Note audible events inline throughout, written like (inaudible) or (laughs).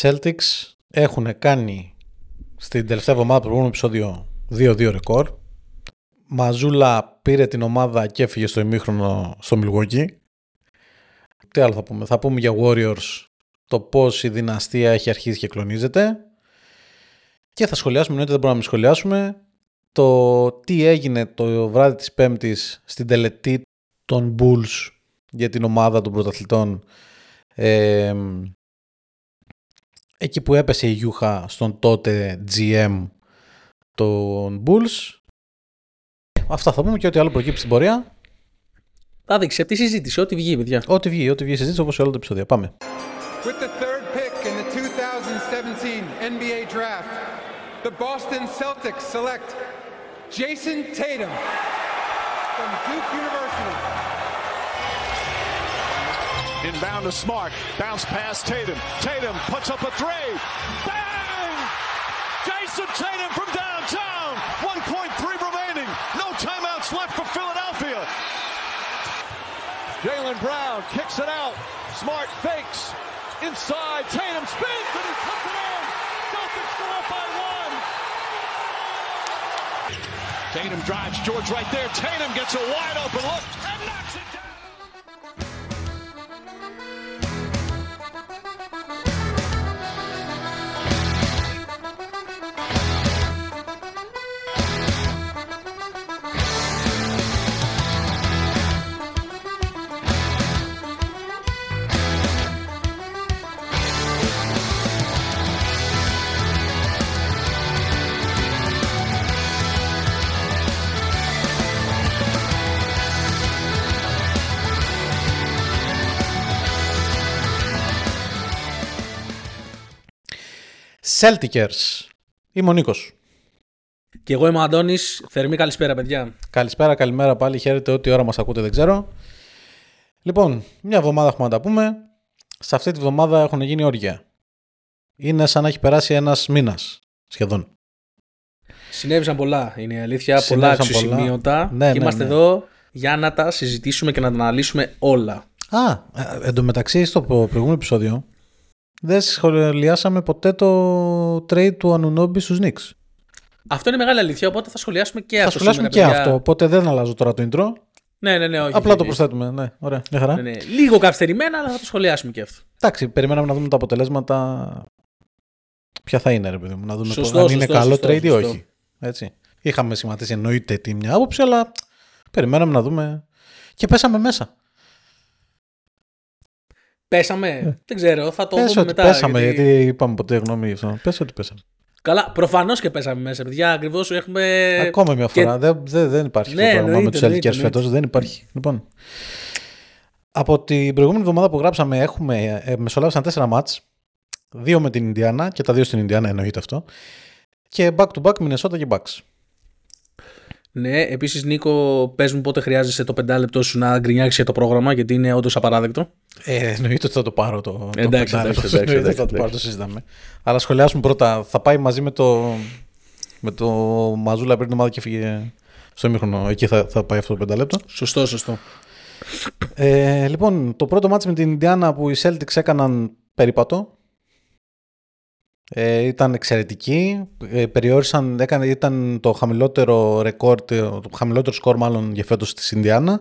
Celtics έχουν κάνει στην τελευταία εβδομάδα του προηγούμενου επεισόδιο 2-2 ρεκόρ. Μαζούλα πήρε την ομάδα και έφυγε στο ημίχρονο στο Milwaukee. Τι άλλο θα πούμε; Θα πούμε για Warriors το πώς η δυναστεία έχει αρχίσει και κλονίζεται. Και θα σχολιάσουμε, εννοείται δεν μπορούμε να μην σχολιάσουμε, το τι έγινε το βράδυ της Πέμπτης στην τελετή των Bulls για την ομάδα των πρωταθλητών ε, εκεί που έπεσε η Γιούχα στον τότε GM των Bulls. Αυτά θα πούμε και ό,τι άλλο προκύψει στην πορεία. Θα δείξει από τη συζήτηση, ό,τι βγει, παιδιά. Ό,τι βγει, ό,τι βγει συζήτηση όπως σε όλα τα επεισόδια. Πάμε. With the third pick in the 2017 NBA Draft, the Boston Celtics select Jason Tatum from Duke University. Inbound to Smart. Bounce pass Tatum. Tatum puts up a three. Bang! Jason Tatum from downtown. 1.3 remaining. No timeouts left for Philadelphia. Jalen Brown kicks it out. Smart fakes. Inside. Tatum spins and he puts it in. Celtics up by one. Tatum drives George right there. Tatum gets a wide open look and knocks it Celticers. Είμαι ο Νίκος. Και εγώ είμαι ο Αντώνης. Θερμή καλησπέρα, παιδιά. Καλησπέρα, καλημέρα πάλι. Χαίρετε ό,τι ώρα μας ακούτε δεν ξέρω. Λοιπόν, μια εβδομάδα έχουμε να τα πούμε. Σε αυτή τη βδομάδα έχουν γίνει όργια. Είναι σαν να έχει περάσει ένας μήνας σχεδόν. Συνέβησαν πολλά, είναι η αλήθεια. πολλά Συνέβησαν πολλά. αξιοσημείωτα. Ναι, και ναι, είμαστε ναι. εδώ για να τα συζητήσουμε και να τα αναλύσουμε όλα. Α, ε, εντωμεταξύ στο προ- προηγούμενο επεισόδιο δεν σχολιάσαμε ποτέ το trade του Ανουνόμπι στους Knicks. Αυτό είναι μεγάλη αλήθεια, οπότε θα σχολιάσουμε και Θα αυτό. σχολιάσουμε και σήμερα, παιδιά. αυτό, οπότε δεν αλλάζω τώρα το intro. Ναι, ναι, ναι. Όχι, Απλά όχι, το όχι. προσθέτουμε. Ναι, ωραία, μια χαρά. Ναι, ναι. Λίγο καθυστερημένα, αλλά θα το σχολιάσουμε και αυτό. Εντάξει, περιμέναμε να δούμε τα αποτελέσματα. Ποια θα είναι, ρε παιδί μου, να δούμε Σωστό, το, αν είναι σωστό, καλό σωστό, trade ή σωστό. όχι. Έτσι. Είχαμε σχηματίσει εννοείται τι μια άποψη, αλλά περιμέναμε να δούμε. Και πέσαμε μέσα. Πέσαμε. Δεν ξέρω, θα το Πες δούμε ότι μετά. πέσαμε, γιατί- γιατί... είπαμε ποτέ γνώμη γι' αυτό. Πες ότι πέσαμε. Καλά, προφανώς και πέσαμε μέσα, παιδιά. Ακριβώς έχουμε. Ακόμα μια Ε, και- φορά. Δεν, δεν, δεν υπάρχει Ναι, αυτό το πράγμα με εννοείται, τους εννοείται, Celtics φέτος. Δεν υπάρχει. Λοιπόν. Από την προηγούμενη εβδομάδα που γράψαμε έχουμε ε, μεσολάβησαν τέσσερα μάτς. Δύο με την Ινδιάνα και τα δύο στην Ινδιάνα εννοείται αυτό. Και back to back Minnesota και Bucks. Ναι, επίσης Νίκο, πες μου πότε χρειάζεσαι το πεντάλεπτό σου να γκρινιάξεις για το πρόγραμμα, γιατί είναι όντως απαράδεκτο. Ε, εννοείται ότι θα το πάρω το, το Εντάξει, πεντάλεπτο. εντάξει, εντάξει, Εννοείται εντάξει, θα το πάρω, εντάξει. το συζητάμε. Αλλά σχολιάσουμε πρώτα. Θα πάει μαζί με το, με το Μαζούλα πριν την ομάδα και φύγε στο ημίχρονο. Εκεί θα, θα πάει αυτό το πεντάλεπτο. Σωστό, σωστό. Ε, λοιπόν, το πρώτο μάτς με την Ινδιάνα που οι Celtics έκαναν περίπατο ε, ήταν εξαιρετική. Ε, περιόρισαν, έκανε, ήταν το χαμηλότερο ρεκόρ, το χαμηλότερο σκορ μάλλον για φέτος της Ινδιάνα.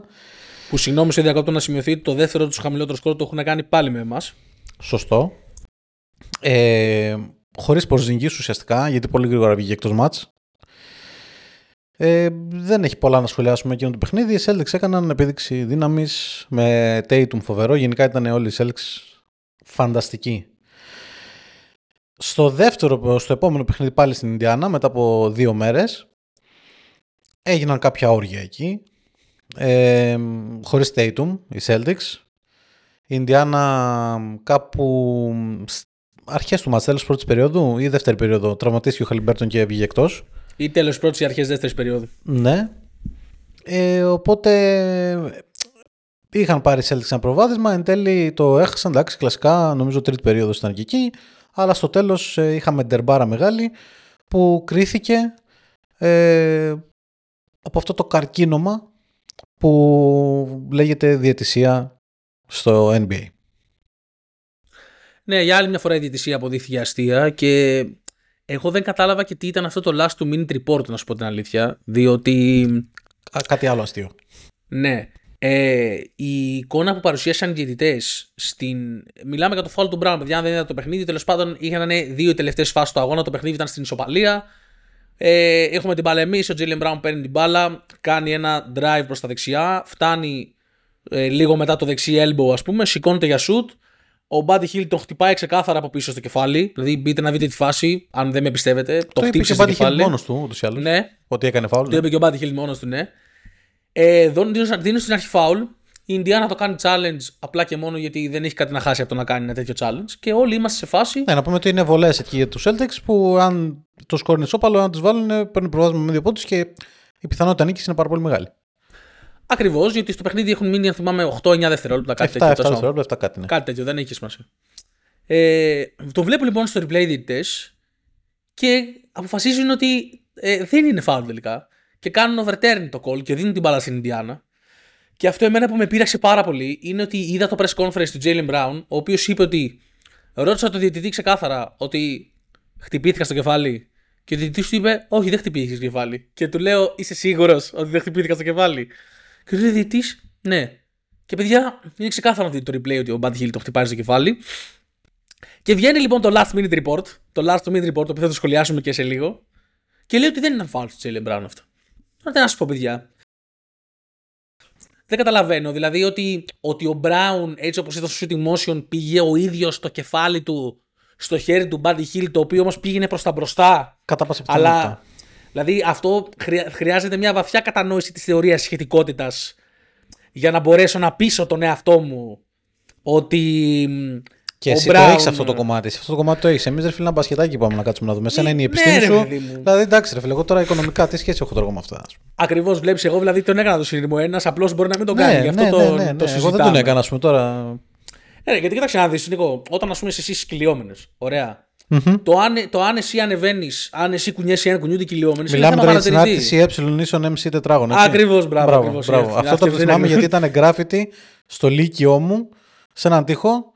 Που συγγνώμη σε διακόπτω να σημειωθεί, το δεύτερο τους χαμηλότερο σκόρ το έχουν κάνει πάλι με εμάς. Σωστό. Ε, χωρίς Πορζινγκής ουσιαστικά, γιατί πολύ γρήγορα βγήκε εκτός μάτς. Ε, δεν έχει πολλά να σχολιάσουμε εκείνο το παιχνίδι. Οι Celtics έκαναν επίδειξη δύναμης με Tatum φοβερό. Γενικά ήταν όλοι οι Celtics φανταστικοί. Στο δεύτερο, στο επόμενο παιχνίδι πάλι στην Ινδιάνα, μετά από δύο μέρες, έγιναν κάποια όργια εκεί. Ε, χωρίς Tatum, οι Celtics. Η Ινδιάνα κάπου σ- αρχές του μάτς, τέλος πρώτης περίοδου ή δεύτερη περίοδο, τραυματίστηκε ο Χαλιμπέρτον και βγήκε εκτός. Ή τέλος πρώτης ή αρχές δεύτερης περίοδου. Ναι. Ε, οπότε είχαν πάρει οι Celtics ένα προβάδισμα. Εν τέλει το έχασαν. Εντάξει, κλασικά νομίζω τρίτη περίοδος ήταν και εκεί. Αλλά στο τέλος ε, είχαμε ντερμπάρα μεγάλη που κρίθηκε ε, από αυτό το καρκίνωμα που λέγεται διαιτησία στο NBA. Ναι, για άλλη μια φορά η διαιτησία αποδείχθηκε αστεία και εγώ δεν κατάλαβα και τι ήταν αυτό το last two minute report, να σου πω την αλήθεια. Διότι. Α, κάτι άλλο αστείο. Ναι. Ε, η εικόνα που παρουσίασαν οι διαιτητές στην. Μιλάμε για το foul του Brown, παιδιά. Αν δεν είδατε το παιχνίδι, τέλος πάντων είχαν δύο τελευταίες φάσεις του αγώνα. Το παιχνίδι ήταν στην ισοπαλία. Ε, έχουμε την μπάλα εμείς. Ο Τζίλιαν Μπράουν παίρνει την μπάλα, κάνει ένα drive προς τα δεξιά, φτάνει ε, λίγο μετά το δεξί elbow, ας πούμε, σηκώνεται για shoot. Ο Buddy Hill τον χτυπάει ξεκάθαρα από πίσω στο κεφάλι. Δηλαδή, μπείτε να δείτε τη φάση, αν δεν με πιστεύετε. Το, Το είπε χτύπησε και στο ο Buddy Hill κεφάλι. μόνος του, ούτως ή άλλως. Ναι, Ότι έκανε φάουλ. το είπε και ο Buddy Hill μόνος του, ναι. Ε, δίνουν, δίνουν στην αρχή φάουλ. Η Ινδιάνα το κάνει challenge απλά και μόνο γιατί δεν έχει κάτι να χάσει από το να κάνει ένα τέτοιο challenge. Και όλοι είμαστε σε φάση. Ναι, να πούμε ότι είναι βολές εκεί για τους Celtics που αν το σκόρ είναι ισόπαλο, αν τους βάλουν, παίρνουν προβάδισμα με δύο πόντους και η πιθανότητα νίκης είναι πάρα πολύ μεγάλη. Ακριβώς, γιατί στο παιχνίδι έχουν μείνει, αν θυμάμαι, 8-9 δευτερόλεπτα. 7-7 Κάτι τέτοιο. τόσο. δευτερόλεπτα, αυτά κάτι είναι. Κάτι τέτοιο, δεν έχει σημασία. Ε, το βλέπω λοιπόν στο replay διαιτητέ και αποφασίζουν ότι ε, δεν είναι foul τελικά. Και κάνουν overturn το call και δίνουν την μπάλα στην Ινδιάνα. Και αυτό εμένα που με πείραξε πάρα πολύ είναι ότι είδα το press conference του Jalen Brown, ο οποίος είπε ότι ρώτησα τον διαιτητή ξεκάθαρα ότι χτυπήθηκα στο κεφάλι. Και ο διαιτητής του είπε: Όχι, δεν χτυπήθηκες στο κεφάλι. Και του λέω: Είσαι σίγουρος ότι δεν χτυπήθηκα στο κεφάλι. Και του λέει ο διαιτητής: Ναι. Και παιδιά, είναι ξεκάθαρο να δείτε το replay ότι ο Bad Hill το χτυπάει στο κεφάλι. Και βγαίνει λοιπόν το last minute report, το last minute report, το οποίο θα το σχολιάσουμε και σε λίγο. Και λέει ότι δεν ήταν foul του Jalen Brown αυτό. Τώρα τι να σου πω, παιδιά. Δεν καταλαβαίνω. Δηλαδή ότι, ότι ο Brown, έτσι όπως ήταν στο shooting motion, πήγε ο ίδιος στο κεφάλι του, στο χέρι του Buddy Hill, το οποίο όμως πήγαινε προς τα μπροστά. Κατά πάσα πιθανότητα. Αλλά δηλαδή αυτό χρεια- χρειάζεται μια βαθιά κατανόηση της θεωρίας σχετικότητας για να μπορέσω να πείσω τον εαυτό μου ότι μ, Και ο εσύ Brown- το έχεις αυτό το κομμάτι. Εσύ αυτό το κομμάτι το έχεις. Εμείς, ρε φίλε, ένα μπασκετάκι πάμε να κάτσουμε να δούμε. Σένα είναι η Ναι, επιστήμη ρε, σου. παιδί μου. Δηλαδή, εντάξει, ρε φίλε, εγώ τώρα οικονομικά τι σχέση έχω τώρα εγώ με αυτά. ας πούμε. Ακριβώς βλέπεις εγώ δηλαδή τον έκανα το συνειδημό ένας απλώς μπορεί να μην τον κάνει. Ναι, Γι' αυτό ναι, το, ναι, ναι, το ναι. Εγώ δεν συζητάμε. τον έκανα, ας πούμε τώρα. Ναι, γιατί κοίταξε να δεις Νίκο, όταν ας πούμε είσαι εσείς κυλιόμενες, ωραία. Το, αν, το αν εσύ ανεβαίνεις, αν εσύ κουνιέσαι ή αν κουνιούνται οι κυλιόμενες, είναι Μιλάμε θέμα τώρα για την παρατηρητή. άρτηση ε ίσον MC τετράγων. έτσι. Ακριβώς, μπράβο, μπράβο, ακριβώς. μπράβο. Είναι- Αυτό αυτή το είναι θυμάμαι ακριβώς. γιατί ήταν γκράφιτι στο λύκειό μου σε έναν τοίχο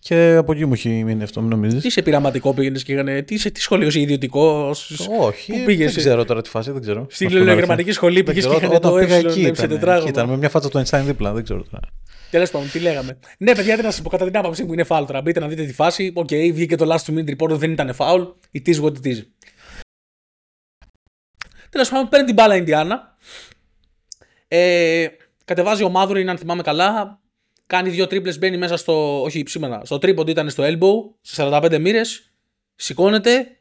και από εκεί μου έχει μείνει αυτό, μην νομίζεις. Τι σε πειραματικό πήγαινες και είχαν. Τι, σε, τι σχολείο είσαι ιδιωτικός. Όχι, Πού πήγες, δεν ξέρω τώρα τη φάση, δεν ξέρω. Στην Να σου πω την ελληνογραμματική σχολή αλήθεια. πήγες Δεν και ξέρω, είχαν το όταν πήγα ε εκεί σε ήταν, εκεί τετράγωνο. ήταν, με μια φάτσα του Einstein δίπλα, δεν ξέρω τώρα. Τέλος πάντων, τι λέγαμε. Ναι, παιδιά, δεν να σας πω κατά την άποψή μου είναι foul τώρα. Μπείτε να δείτε τη φάση. Οκ, βγήκε το last minute report, δεν ήταν foul. It is what it is. Τέλος πάντων, παίρνει την μπάλα η Ινδιάνα. Ε, κατεβάζει ο Μάθουριν, αν θυμάμαι καλά. Κάνει δύο τρίπλες, μπαίνει μέσα στο. Όχι, σήμερα. Στο τρίποντο ήταν στο elbow, σε 45 μοίρες. Σηκώνεται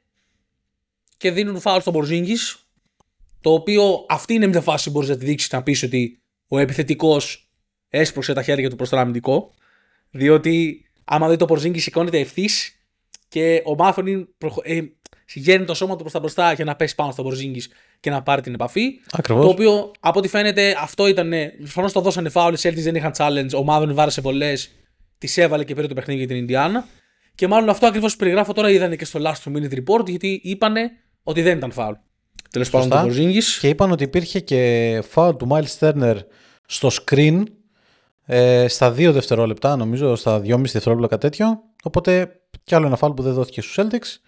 και δίνουν foul στον Πορζίνγκις. Το οποίο αυτή είναι μια φάση που μπορείς να τη δείξεις να πεις ότι ο επιθετικός έσπρωξε τα χέρια του προς τον αμυντικό. Διότι άμα δει το Πορζίνγκη σηκώνεται ευθύς και ο Μάφωνιν προχω... ε, γέρνει το σώμα του προς τα μπροστά για να πέσει πάνω στον Πορζίνγκη και να πάρει την επαφή. Ακριβώς. Το οποίο από ό,τι φαίνεται αυτό ήταν. Προφανώς το δώσανε φάουλ, οι Celtics δεν είχαν challenge. Ο Μάδων βάρεσε βολές, τις έβαλε και πήρε το παιχνίδι για την Ινδιάνα. Και μάλλον αυτό ακριβώς που περιγράφω τώρα είδανε και στο last minute report γιατί είπανε ότι δεν ήταν φάουλ. Τέλος πάντων, Σωστά. το Πορζίνγκις. Και είπαν ότι υπήρχε και φάουλ του Miles Turner στο screen ε, στα 2 δευτερόλεπτα, νομίζω, στα 2,5 δευτερόλεπτα κάτι τέτοιο. Οπότε κι άλλο ένα φάουλ που δεν δόθηκε στους Celtics.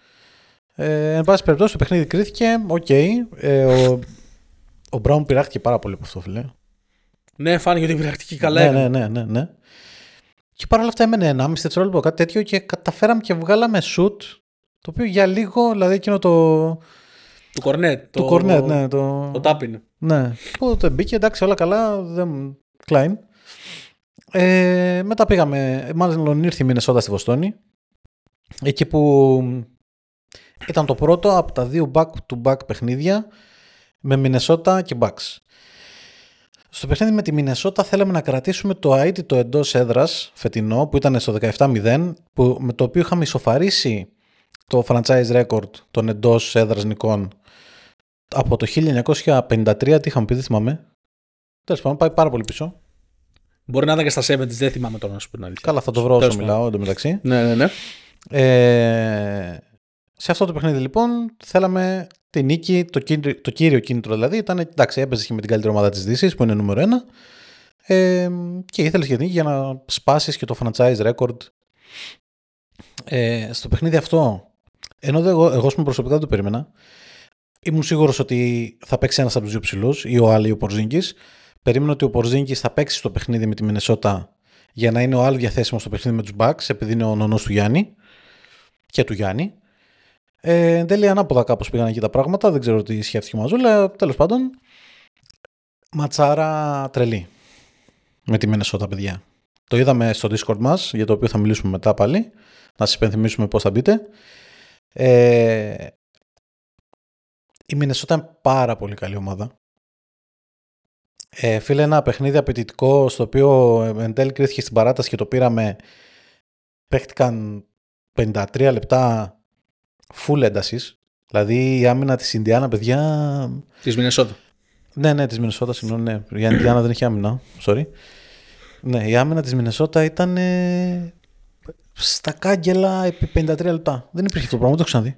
Ε, εν πάση περιπτώσει, το παιχνίδι κρίθηκε. Οκ. Ε, ο, ο Brown πειράχτηκε πάρα πολύ από αυτό, φίλε. Ναι, φάνηκε ότι πειράχτηκε καλά. ναι, έκανε. ναι, ναι, ναι, ναι. Και παρόλα αυτά έμενε 1,5 δευτερόλεπτο κάτι τέτοιο και καταφέραμε και βγάλαμε shoot. Το οποίο για λίγο, δηλαδή εκείνο το. Του Κορνέτ. Το, Cornet, ναι. Το, Το Τάπιν. ναι. Οπότε μπήκε, εντάξει, όλα καλά. Δεν... Klein. Ε, μετά πήγαμε, μάλλον ήρθε η Μινεσότα στη Βοστόνη. Εκεί που ήταν το πρώτο από τα δύο back-to-back παιχνίδια με Μινεσότα και Bucks. Στο παιχνίδι με τη Μινεσότα θέλαμε να κρατήσουμε το αίτητο εντός έδρας φετινό που ήταν στο 17-0, που, με το οποίο είχαμε ισοφαρίσει το franchise record των εντός έδρας νικών από το 1953. Τι είχαμε πει, δεν θυμάμαι. Τέλος πάντων, πάει πάρα πολύ πίσω. Μπορεί να ήταν και στα 70 δεν θυμάμαι τώρα να σου πω την αλήθεια. Καλά, θα το βρω όσο Τέλος μιλάω εντωμεταξύ. Ναι, ναι, ναι. Ε, σε αυτό το παιχνίδι λοιπόν θέλαμε τη νίκη, το, κύριο, το κύριο κίνητρο δηλαδή ήταν, εντάξει έπαιζες και με την καλύτερη ομάδα της Δύσης που είναι νούμερο ένα. Ε, και ήθελες για την νίκη για να σπάσεις και το franchise record. Ε, στο παιχνίδι αυτό, ενώ εγώ, εγώ πούμε προσωπικά δεν το περίμενα, ήμουν σίγουρος ότι θα παίξει ένας από τους δύο ψηλούς, ή ο Άλλη ή ο Πορζίνκης. Περίμενα ότι ο Πορζίνκης θα παίξει στο παιχνίδι με τη Μινεσότα για να είναι ο Άλλη διαθέσιμος στο παιχνίδι με τους Bucks, επειδή είναι ο νονός του Γιάννη και του Γιάννη. Ε, εν τέλει, ανάποδα κάπως πήγαν εκεί τα πράγματα. Δεν ξέρω τι σκέφτηκε μαζί, αλλά τέλος πάντων. Ματσάρα τρελή με τη Μινεσότα, παιδιά. Το είδαμε στο Discord μας, για το οποίο θα μιλήσουμε μετά πάλι. Να σας υπενθυμίσουμε πώς θα μπείτε. Ε, η Μινεσότα είναι πάρα πολύ καλή ομάδα. Ε, φίλε, ένα παιχνίδι απαιτητικό στο οποίο εν τέλει κρίθηκε στην παράταση και το πήραμε. Παίχτηκαν 53 λεπτά full έντασης. Δηλαδή η άμυνα της Ινδιάνα, παιδιά. Της Μινεσότα. Ναι, ναι, της Μινεσότα, συγγνώμη. Ναι. Η Ινδιάνα δεν έχει άμυνα. Sorry. Ναι, η άμυνα της Μινεσότα ήταν ε, στα κάγκελα επί 53 λεπτά. Δεν υπήρχε αυτό το πράγμα, το ξαναδεί.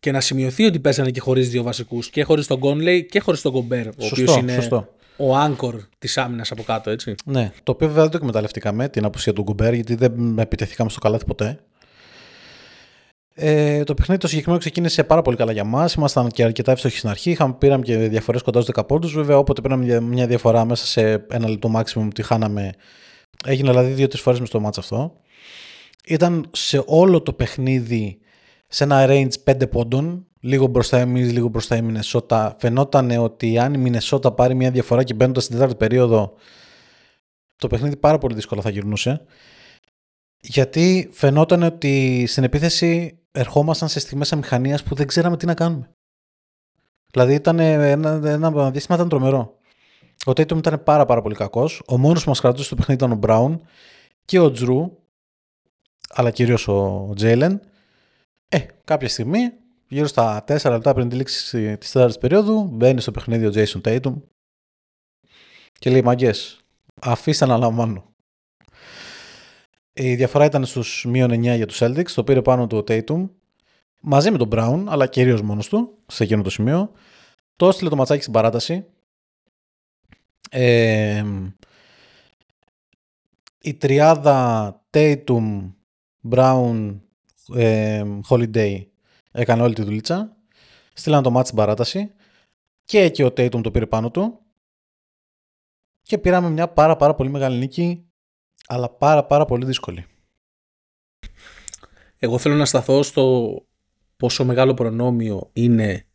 Και να σημειωθεί ότι παίζανε και χωρίς δύο βασικούς. Και χωρίς τον Κόνλεϊ και χωρίς τον Κομπέρ. Ο οποίος είναι σωστό. ο άγκορ της άμυνας από κάτω, έτσι. Ναι, το οποίο βέβαια δεν το εκμεταλλευτήκαμε την απουσία του Γκομπέρ, γιατί δεν επιτεθήκαμε στο καλάθι ποτέ. Ε, το παιχνίδι το συγκεκριμένο ξεκίνησε πάρα πολύ καλά για μας. Ήμασταν και αρκετά εύστοχοι στην αρχή. Είχαμε, πήραμε και διαφορές κοντά στους 10 πόντους. Βέβαια, όποτε πήραμε μια διαφορά μέσα σε ένα λεπτό maximum τη χάναμε. Έγινε δηλαδή δύο-τρεις φορές μες στο μάτς αυτό. Ήταν σε όλο το παιχνίδι σε ένα range 5 πόντων. Λίγο μπροστά εμεί, λίγο μπροστά η Μινεσότα. Φαινόταν ότι αν η Μινεσότα πάρει μια διαφορά και μπαίνοντας στην τέταρτη περίοδο, το παιχνίδι πάρα πολύ δύσκολα θα γυρνούσε. Γιατί φαινόταν ότι στην επίθεση ερχόμασταν σε στιγμές αμηχανίας που δεν ξέραμε τι να κάνουμε. Δηλαδή ήταν ένα, ένα διάστημα ήταν τρομερό. Ο Tatum ήταν πάρα πάρα πολύ κακός. Ο μόνος που μας κρατούσε στο παιχνίδι ήταν ο Brown και ο Τζρου, αλλά κυρίως ο Τζέιλεν. Ε, κάποια στιγμή, γύρω στα 4 λεπτά πριν τη λήξη της τέταρτης περίοδου, μπαίνει στο παιχνίδι ο Jason Tatum και λέει «Μαγκές, αφήστε να λαμβάνω». Η διαφορά ήταν στους μείον 9 για τους Celtics, το πήρε πάνω του ο Tatum, μαζί με τον Brown, αλλά κυρίως μόνος του, σε εκείνο το σημείο. Το έστειλε το ματσάκι στην παράταση. Ε, η τριάδα Tatum, Brown, ε, Holiday έκανε όλη τη δουλίτσα. Στείλαν το μάτι στην παράταση. Και εκεί ο Tatum το πήρε πάνω του. Και πήραμε μια πάρα πάρα πολύ μεγάλη νίκη αλλά πάρα πάρα πολύ δύσκολη. Εγώ θέλω να σταθώ στο πόσο μεγάλο προνόμιο είναι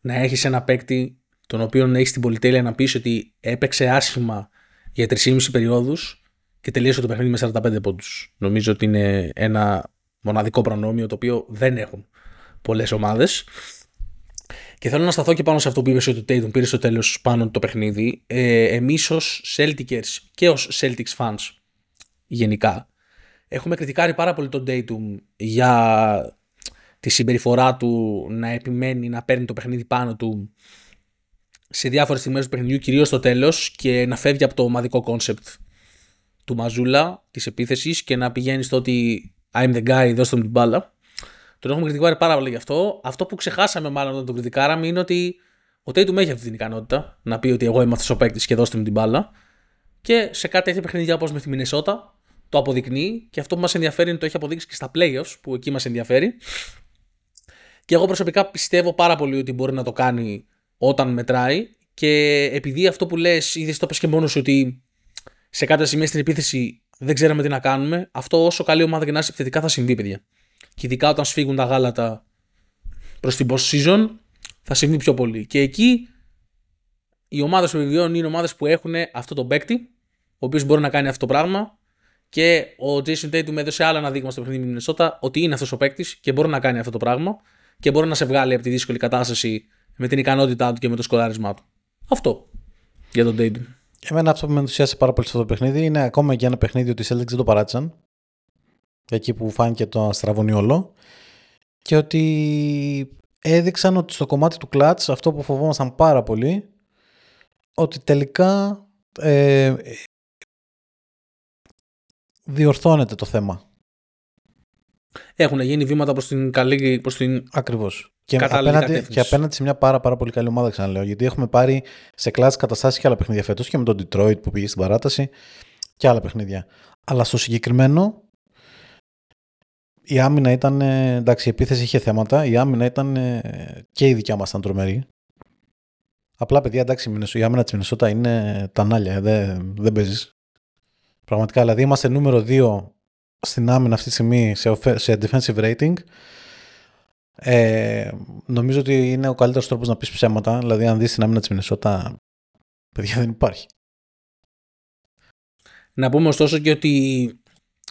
να έχεις ένα παίκτη τον οποίο να έχεις την πολυτέλεια να πεις ότι έπαιξε άσχημα για 3,5 περιόδους και τελείωσε το παιχνίδι με 45 πόντους. Νομίζω ότι είναι ένα μοναδικό προνόμιο το οποίο δεν έχουν πολλές ομάδες. Και θέλω να σταθώ και πάνω σε αυτό που είπες ότι ο Tatum πήρε στο τέλος πάνω το παιχνίδι. Ε, εμείς ως Celtics και ως Celtics fans γενικά. Έχουμε κριτικάρει πάρα πολύ τον Tatum για τη συμπεριφορά του να επιμένει να παίρνει το παιχνίδι πάνω του σε διάφορες στιγμές του παιχνιδιού, κυρίως στο τέλος, και να φεύγει από το ομαδικό concept του Μαζούλα, της επίθεσης, και να πηγαίνει στο ότι I'm the guy, δώστε μου την μπάλα. Τον έχουμε κριτικάρει πάρα πολύ γι' αυτό. Αυτό που ξεχάσαμε μάλλον όταν τον κριτικάραμε είναι ότι ο Tatum έχει αυτή την ικανότητα να πει ότι εγώ είμαι αυτό ο παίκτης και δώστε μου την μπάλα. Και σε κάτι τέτοια παιχνίδια όπως με τη Μινεσότα, το αποδεικνύει και αυτό που μας ενδιαφέρει είναι το έχει αποδείξει και στα playoffs που εκεί μας ενδιαφέρει. Και εγώ προσωπικά πιστεύω πάρα πολύ ότι μπορεί να το κάνει όταν μετράει και επειδή αυτό που λες, είδες το πες και μόνος ότι σε κάποια σημεία στην επίθεση δεν ξέραμε τι να κάνουμε, αυτό όσο καλή ομάδα και να είσαι επιθετικά θα συμβεί, παιδιά. Και ειδικά όταν σφίγγουν τα γάλατα προς την post season, θα συμβεί πιο πολύ. Και εκεί οι ομάδες που επιβιώνουν είναι ομάδες που έχουν αυτό το παίκτη, ο οποίος μπορεί να κάνει αυτό το πράγμα και ο Jason Tatum έδωσε άλλα ένα δείγμα στο παιχνίδι με την Μινεσότα ότι είναι αυτός ο παίκτης και μπορεί να κάνει αυτό το πράγμα και μπορεί να σε βγάλει από τη δύσκολη κατάσταση με την ικανότητά του και με το σκοράρισμά του. Αυτό για τον Tatum. Εμένα αυτό που με ενθουσιάσει πάρα πολύ σε αυτό το παιχνίδι είναι ακόμα και ένα παιχνίδι ότι οι Celtics δεν το παράτησαν. Εκεί που φάνηκε το αστραβωνιόλο. Και ότι έδειξαν ότι στο κομμάτι του κλατς αυτό που φοβόμασταν πάρα πολύ ότι τελικά ε, διορθώνεται το θέμα. Έχουν γίνει βήματα προς την καλή, προς την Ακριβώς. Και απέναντι, και απέναντι σε μια πάρα, πάρα πολύ καλή ομάδα, ξαναλέω. Γιατί έχουμε πάρει σε κλάση καταστάσεις και άλλα παιχνίδια φέτος και με τον Detroit που πήγε στην παράταση και άλλα παιχνίδια. Αλλά στο συγκεκριμένο η άμυνα ήταν. ε, Εντάξει, η επίθεση είχε θέματα. Η άμυνα ήταν. ε, και η δικιά μας ήταν τρομερή. Απλά, παιδιά, εντάξει, η Μινεσο- η άμυνα της Μινεσότα είναι τα νάλια. ε, Δεν, δεν παίζεις. Πραγματικά, δηλαδή, είμαστε νούμερο 2 στην άμυνα αυτή τη στιγμή σε, offe- σε defensive rating. Ε, νομίζω ότι είναι ο καλύτερος τρόπος να πεις ψέματα. Δηλαδή, αν δεις την άμυνα της Μινεσότα, παιδιά δεν υπάρχει. Να πούμε ωστόσο και ότι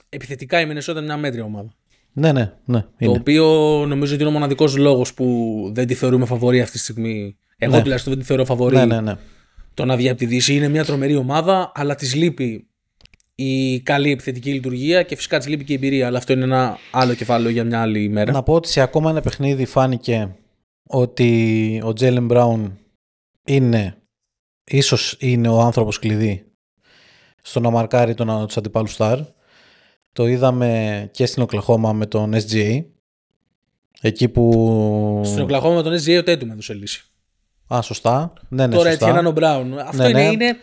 επιθετικά η Μινεσότα είναι μια μέτρια ομάδα. Ναι, ναι, ναι. Το Είναι. οποίο νομίζω ότι είναι ο μοναδικός λόγος που δεν τη θεωρούμε φαβορή αυτή τη στιγμή. Εγώ Ναι. τουλάχιστον δεν τη θεωρώ φαβορή Ναι, ναι, ναι. το να βγει από τη Δύση. Είναι μια τρομερή ομάδα, αλλά της λείπει η καλή επιθετική λειτουργία και φυσικά της λείπει και η εμπειρία. Αλλά αυτό είναι ένα άλλο κεφάλαιο για μια άλλη ημέρα. Να πω ότι σε ακόμα ένα παιχνίδι φάνηκε ότι ο Τζέλεν Μπράουν είναι, ίσως είναι ο άνθρωπος κλειδί στο να μαρκάρει τον, τους αντιπάλους Σταρ. Το είδαμε και στην Οκλαχώμα με τον SGA. Εκεί που... Στην Οκλαχώμα με τον SGA ο Τέτουμ έδωσε λύση. Α, σωστά. Ναι, ναι, Τώρα σωστά. έτσι έναν ο Μπράουν. Αυτό Ναι, είναι, ναι. είναι,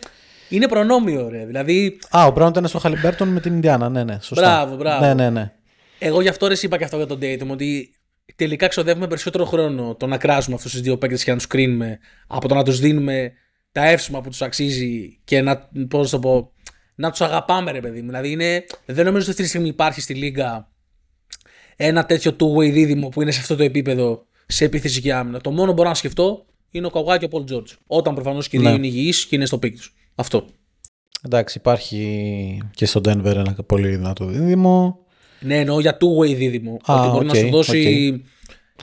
είναι προνόμιο, ρε. Δηλαδή, Α, ο Μπράουν ήταν στο Χαλιμπέρτον με την Ινδιάνα. Ναι, ναι, σωστά. Μπράβο, μπράβο. Ναι, ναι, ναι. εγώ γι' αυτό ρε είπα και αυτό για τον Tatum, ότι τελικά ξοδεύουμε περισσότερο χρόνο το να κράσουμε αυτούς τους δύο παίκτες και να τους κρίνουμε από το να τους δίνουμε τα εύσημα που τους αξίζει και να, πώς να το πω, να τους αγαπάμε, ρε παιδί μου. Δηλαδή, είναι, δεν νομίζω ότι αυτή τη στιγμή υπάρχει στη Λίγκα ένα τέτοιο two-way δίδυμο που είναι σε αυτό το επίπεδο σε επίθεση και άμυνα. Το μόνο που μπορώ να σκεφτώ είναι ο Καουά και ο Paul George. Όταν προφανώς και οι δύο Ναι. είναι υγιείς και είναι στο peak τους. Αυτό. Εντάξει, υπάρχει και στο Denver ένα πολύ δυνατό δίδυμο. Ναι, εννοώ για two-way δίδυμο. Α, ότι μπορεί οκ, να σου δώσει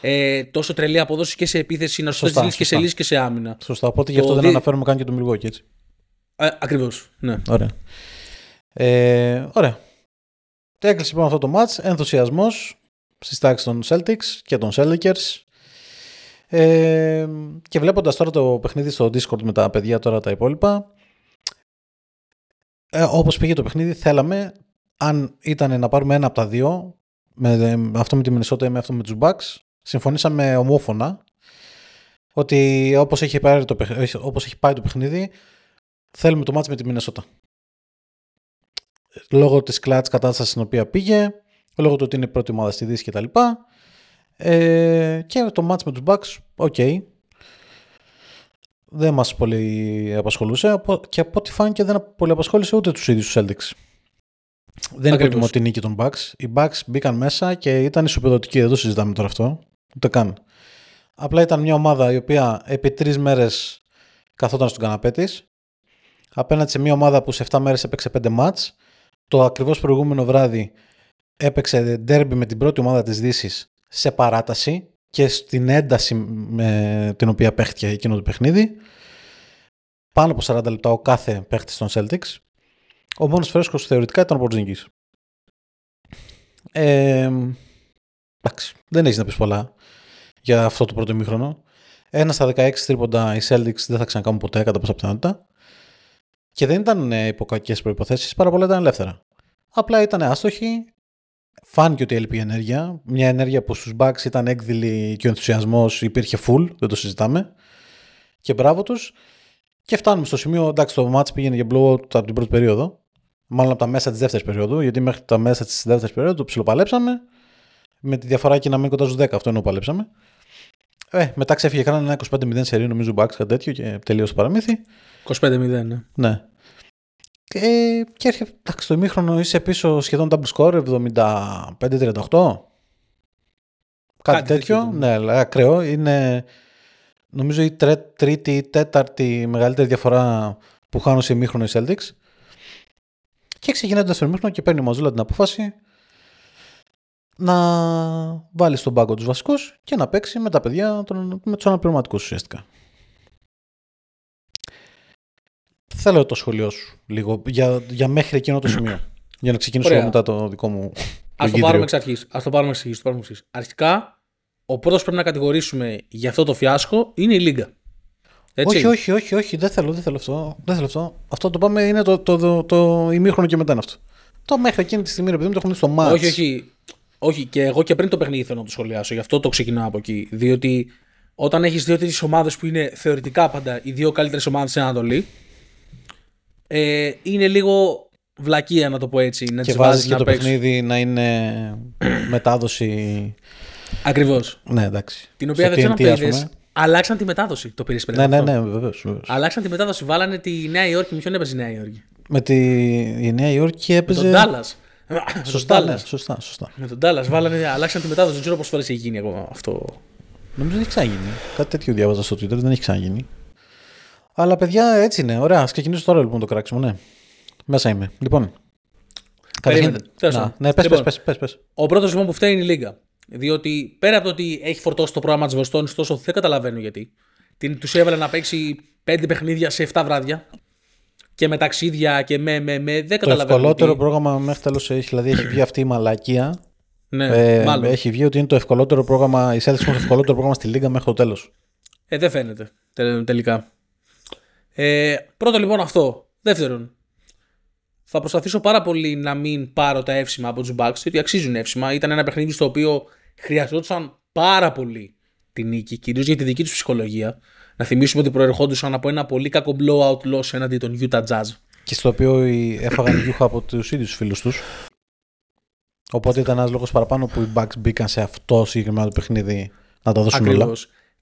ε, τόσο τρελή απόδοση και σε επίθεση, να σου Σωστά, δώσει λύση και σε σωστά. λύση και σε άμυνα. Σωστά, οπότε γι' Το αυτό δεν δι- αναφέρουμε καν και τον Milwaukee, έτσι. Ε, Ακριβώς. Ναι. Ωραία. Ε, ωραία. Έκλεισε λοιπόν αυτό το match. Ενθουσιασμός στις τάξεις των Celtics και των Celtics. Ε, και βλέποντας τώρα το παιχνίδι στο Discord με τα παιδιά τώρα τα υπόλοιπα ε, όπως πήγε το παιχνίδι θέλαμε αν ήταν να πάρουμε ένα από τα δύο με, με αυτό με τη Minnesota ή με αυτό με τους Bucks συμφωνήσαμε ομόφωνα ότι όπως έχει, πάρει το, παιχ- όπως έχει πάει το παιχνίδι θέλουμε το ματς με τη Minnesota λόγω της clutch κατάστασης στην οποία πήγε, λόγω του ότι είναι η πρώτη ομάδα στη Δύση κτλ. Ε, και το match με τους Bucks, οκ. Δεν μας πολύ απασχολούσε απο- και από ό,τι φάνηκε δεν πολύ απασχόλησε ούτε τους ίδιους τους Celtics. Δεν Ακριβώς. υποτιμώ τη νίκη των Bucks. Οι Bucks μπήκαν μέσα και ήταν ισοπεδωτικοί. Δεν το συζητάμε τώρα αυτό. Ούτε καν. Απλά ήταν μια ομάδα η οποία επί τρεις μέρες καθόταν στον καναπέ της απέναντι σε μια ομάδα που σε 7 μέρες έπαιξε 5 μάτς. Το ακριβώς προηγούμενο βράδυ έπαιξε derby με την πρώτη ομάδα της Δύσης σε παράταση και στην ένταση με την οποία παίχτηκε εκείνο το παιχνίδι. Πάνω από 40 λεπτά ο κάθε παίχτης των Celtics. Ο μόνος φρέσκος θεωρητικά ήταν ο Πορτζίνγκης. Ε, εντάξει, δεν έχει να πεις πολλά για αυτό το πρώτο ημίχρονο. Ένα στα 16 τρίποντα οι Celtics δεν θα ξανακάνουν ποτέ κατά πάσα πιθανότητα. Και δεν ήταν ε, υπό κακέ προποθέσει, πάρα πολλά ήταν ελεύθερα. Απλά ήταν άστοχοι. Φάνηκε ότι έλειπε η ενέργεια. Μια ενέργεια που στους Bucks ήταν έκδηλη και ο ενθουσιασμός υπήρχε full, δεν το συζητάμε. Και μπράβο τους. Και φτάνουμε στο σημείο, εντάξει, το match πήγαινε για blowout από την πρώτη περίοδο. Μάλλον από τα μέσα της δεύτερης περίοδου, γιατί μέχρι τα μέσα της δεύτερης περίοδου το ψιλοπαλέψαμε. Με τη διαφορά και να μην κοντά στου 10, αυτό εννοώ παλέψαμε. Ε, μετά ξέφυγε, κάνανε ένα 25-0 σερί, νομίζω, Bucks κάτι τέτοιο και τελείωσε το παραμύθι. 25-0, ναι. Ναι. Και, και έρχεται, εντάξει, το ημίχρονο είσαι πίσω σχεδόν double score, 75-38. Κάτι, Κάτι τέτοιο τέτοιο. ήταν. Ναι, αλλά ακραίο. Είναι νομίζω η τρέ, τρίτη ή τέταρτη μεγαλύτερη διαφορά που χάνουν σε ημίχρονο οι Celtics. Και ξεκινάει το δεύτερο ημίχρονο και παίρνει ο Μαζούλα την απόφαση να βάλει στον πάγκο τους βασικούς και να παίξει με τα παιδιά, των- με τους αναπληρωματικούς ουσιαστικά. Θέλω το σχολείο σου λίγο για, για μέχρι εκείνο το σημείο. (clears throat) για να ξεκινήσω Ωραία. μετά το δικό μου. Α το γίδριο. πάρουμε εξ αρχής. Α το πάρουμε εξ αρχής, το πάρουμε εξ αρχής. Αρχικά, ο πρώτος που πρέπει να κατηγορήσουμε για αυτό το φιάσκο είναι η Λίγκα. Έτσι. Όχι, όχι, όχι, όχι, δεν θέλω, δεν θέλω αυτό. Δεν θέλω αυτό. Αυτό το πάμε είναι το, το, το, το ημίχρονο και μετά είναι αυτό. Το μέχρι εκείνη τη στιγμή, ρε παιδί μου, το έχουν στο μάτς. όχι, όχι. Όχι, και εγώ και πριν το παιχνίδι θέλω να το σχολιάσω. Γι' αυτό το ξεκινάω από εκεί. Διότι όταν έχεις δύο τέτοιες ομάδες που είναι θεωρητικά πάντα οι δύο καλύτερες ομάδες στην Ανατολή, ε, είναι λίγο βλακεία να το πω έτσι. Να Και τις βάζεις βάζεις και να το παίξουν. παιχνίδι να είναι (clears throat) μετάδοση. Ακριβώς. Ναι, εντάξει. Την οποία Στο δεν ξέρω TNT, αν ας το είδες. πούμε. Αλλάξαν τη μετάδοση. Το πήρες πριν. Ναι, από ναι, αυτό. ναι, βεβαίως. Αλλάξαν τη μετάδοση. Βάλανε τη Νέα Υόρκη. Με ποιον έπαιζε η Νέα Υόρκη; Με τη η Νέα Υόρκη Με έπαιζε. τον Ντάλλας. (clears throat) Σωστά, ναι, σωστά, σωστά. Με τον Ντάλλας. Βάλανε, αλλάξαν τη μετάδοση. Δεν ξέρω πόσες φορές έχει γίνει ακόμα αυτό. Νομίζω δεν έχει ξαναγίνει. Κάτι τέτοιο διάβαζα στο Twitter, δεν έχει ξαναγίνει. Αλλά παιδιά, έτσι είναι. Ωραία, ας ξεκινήσω τώρα λοιπόν το κράξιμο, ναι. Μέσα είμαι. Λοιπόν. Περίμενε. Τέλος να, πάντων. ναι, πες, Λοιπόν. πες, πες, πες, πες. Ο πρώτος λοιπόν που φταίει είναι η Λίγκα. Διότι πέρα από το ότι έχει φορτώσει το πρόγραμμα της Βοστόνης, τόσο δεν καταλαβαίνω γιατί. Τους έβαλε να παίξει πέντε παιχνίδια σε 7 βράδια. Και με ταξίδια και με. με, με δεν Το καταλαβαίνω. ευκολότερο γιατί. πρόγραμμα μέχρι τέλος έχει, δηλαδή έχει βγει αυτή η μαλακία. Ναι, ε, μάλλον. έχει βγει ότι είναι το ευκολότερο πρόγραμμα, η Celtics έχουν το ευκολότερο πρόγραμμα στη Λίγκα μέχρι το τέλος. Ε, δεν φαίνεται τε- τελικά. Ε, πρώτο λοιπόν αυτό. Δεύτερον, θα προσπαθήσω πάρα πολύ να μην πάρω τα εύσημα από τους Bucks, διότι αξίζουν εύσημα. Ήταν ένα παιχνίδι στο οποίο χρειαζόταν πάρα πολύ τη νίκη, κυρίως για τη δική τους ψυχολογία. Να θυμίσουμε ότι προερχόντουσαν από ένα πολύ κακό blowout loss έναντι των Utah Jazz. Και στο οποίο οι- έφαγαν (coughs) γιούχα από τους ίδιους φίλους τους. Οπότε ήταν ένας λόγος παραπάνω που οι Bucks μπήκαν σε αυτό συγκεκριμένο το παιχνίδι να τα δώσουν όλα.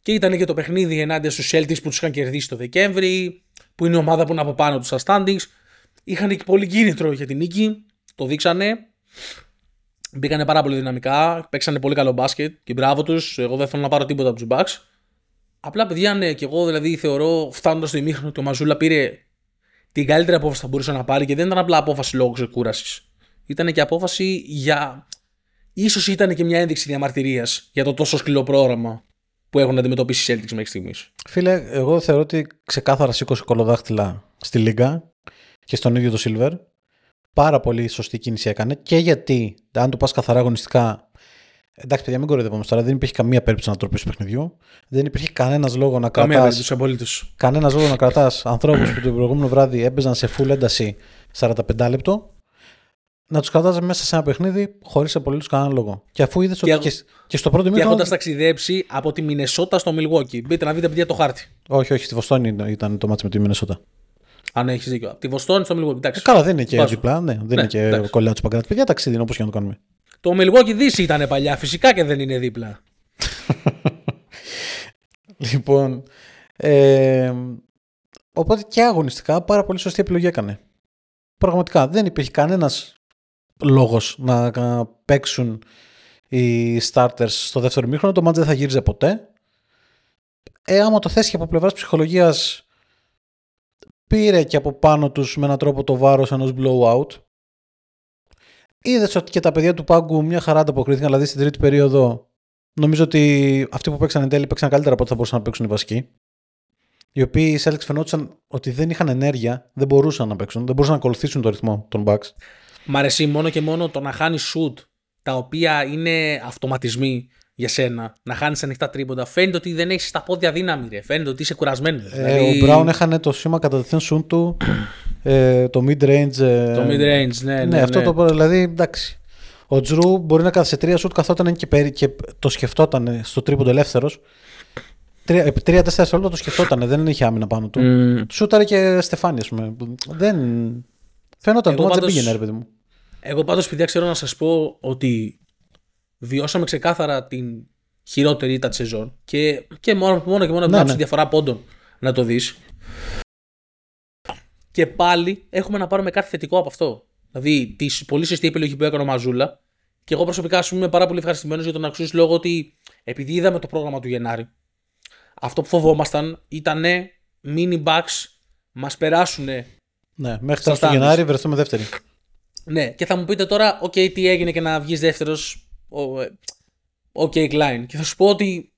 Ακριβώς. Και ήταν και το παιχνίδι ενάντια στους Celtics που τους είχαν κερδίσει το Δεκέμβρη, που είναι η ομάδα που είναι από πάνω τους στα standings. Είχαν και πολύ κίνητρο για την νίκη. Το δείξανε. Μπήκανε πάρα πολύ δυναμικά. Παίξανε πολύ καλό μπάσκετ και μπράβο τους. Εγώ δεν θέλω να πάρω τίποτα από τους Bucks. Απλά παιδιά, ναι, και εγώ δηλαδή θεωρώ φτάνοντας στο ημίχρονο ότι ο Μαζούλα πήρε την καλύτερη απόφαση που θα μπορούσε να πάρει και δεν ήταν απλά απόφαση λόγω ξεκούρασης. Ήταν και απόφαση για. ίσως ήταν και μια ένδειξη διαμαρτυρίας για το τόσο σκληρό πρόγραμμα που έχουν αντιμετωπίσει οι Celtics μέχρι στιγμής. Φίλε, εγώ θεωρώ ότι ξεκάθαρα σήκωσε κολοδάχτυλα στη Λίγκα και στον ίδιο το Silver. Πάρα πολύ σωστή κίνηση έκανε και γιατί, αν το πας καθαρά αγωνιστικά. Εντάξει, παιδιά, μην κοροϊδευόμαστε τώρα. Δεν υπήρχε καμία περίπτωση να τροπήσει παιχνιδιού. Δεν υπήρχε κανένας λόγο να Καμία κρατά περίπτωση απολύτως. κανένας λόγο να κρατάς ανθρώπους που το προηγούμενο βράδυ έπαιζαν σε full ένταση 45 λεπτό. Να τους κρατάς μέσα σε ένα παιχνίδι χωρίς απολύτως κανένα λόγο. Και αφού είδες ότι εγώ- και, και στο πρώτο Και μήνα. έχοντας ταξιδέψει από τη Μινεσότα στο Milwaukee. Μπείτε να δείτε παιδιά το χάρτη. Όχι, όχι, στη Βοστόνη ήταν το μάτι με τη Μινεσότα. Αν έχεις δίκιο. Από τη Βοστόνη στο Milwaukee. Εντάξει. Ε, Καλά, δεν είναι και Βάζω. διπλά, ναι, δεν Ναι, είναι και εντάξει. κολλιά του παγκράτη. Παιδιά, ταξίδι είναι όπως και να το κάνουμε. Το Milwaukee Δύση ήταν παλιά. Φυσικά και δεν είναι δίπλα. (laughs) Λοιπόν. Ε, οπότε και αγωνιστικά πάρα πολύ σωστή επιλογή έκανε. Πραγματικά δεν υπήρχε κανένας λόγος να να παίξουν οι starters στο δεύτερο μήχρονο. Το μάτς δεν θα γύριζε ποτέ. Ε, άμα το θέσει και από πλευράς ψυχολογίας, πήρε και από πάνω τους με έναν τρόπο το βάρος ενός blowout. Είδες ότι και τα παιδιά του πάγκου μια χαρά ανταποκρίθηκαν, δηλαδή στην τρίτη περίοδο Νομίζω ότι αυτοί που παίξαν εν τέλει παίξαν καλύτερα από ό,τι θα μπορούσαν να παίξουν οι βασικοί. Οι οποίοι οι Celtics φαινόντουσαν ότι δεν είχαν ενέργεια, δεν μπορούσαν να παίξουν, δεν μπορούσαν να ακολουθήσουν το ρυθμό των Bucks. Μ' αρέσει μόνο και μόνο το να χάνεις shoot τα οποία είναι αυτοματισμοί για σένα, να χάνεις ανοιχτά τρίποντα. Φαίνεται ότι δεν έχεις τα πόδια δύναμη, ρε. Φαίνεται ότι είσαι κουρασμένος. Ε, ο Brown έχανε το σήμα κατευθείαν σουν του, (clears throat) ε, το mid-range. ε, Το mid-range, ναι, ναι. ναι, αυτό ναι. το δηλαδή εντάξει. Ο Τζρου μπορεί να κάθεται σε τρία σουτ καθόταν και, περί, και το σκεφτόταν στο τρίποντο ελεύθερος. Τρία-τέσσερα δευτερόλεπτα το σκεφτόταν, δεν είχε άμυνα πάνω του. Μμ. Σούταρε και Στεφάνη, ας πούμε. Δεν. Φαίνονταν Εγώ το μάτς δεν πάντως- πήγαινε, ρε παιδί μου. Εγώ πάντως παιδιά ξέρω να σας πω ότι βιώσαμε ξεκάθαρα την χειρότερη ήττα της σεζόν και, και μόνο, μόνο και μόνο Ναι, από ναι. τη διαφορά πόντων να το δεις. Και πάλι έχουμε να πάρουμε κάτι θετικό από αυτό. Δηλαδή τη πολύ σωστή επιλογή που έκανε ο Mazzulla και εγώ προσωπικά ας πούμε, είμαι πάρα πολύ ευχαριστημένος για τον εξής λόγο ότι επειδή είδαμε το πρόγραμμα του Γενάρη αυτό που φοβόμασταν ήταν μην οι Bucks μας περάσουν Ναι, μέχρι Στα τέλο του standings. Γενάρη βρεθούμε δεύτεροι. Ναι, και θα μου πείτε τώρα, οκ, τι έγινε και να βγεις δεύτερος. Οκ, fine. Και θα σου πω ότι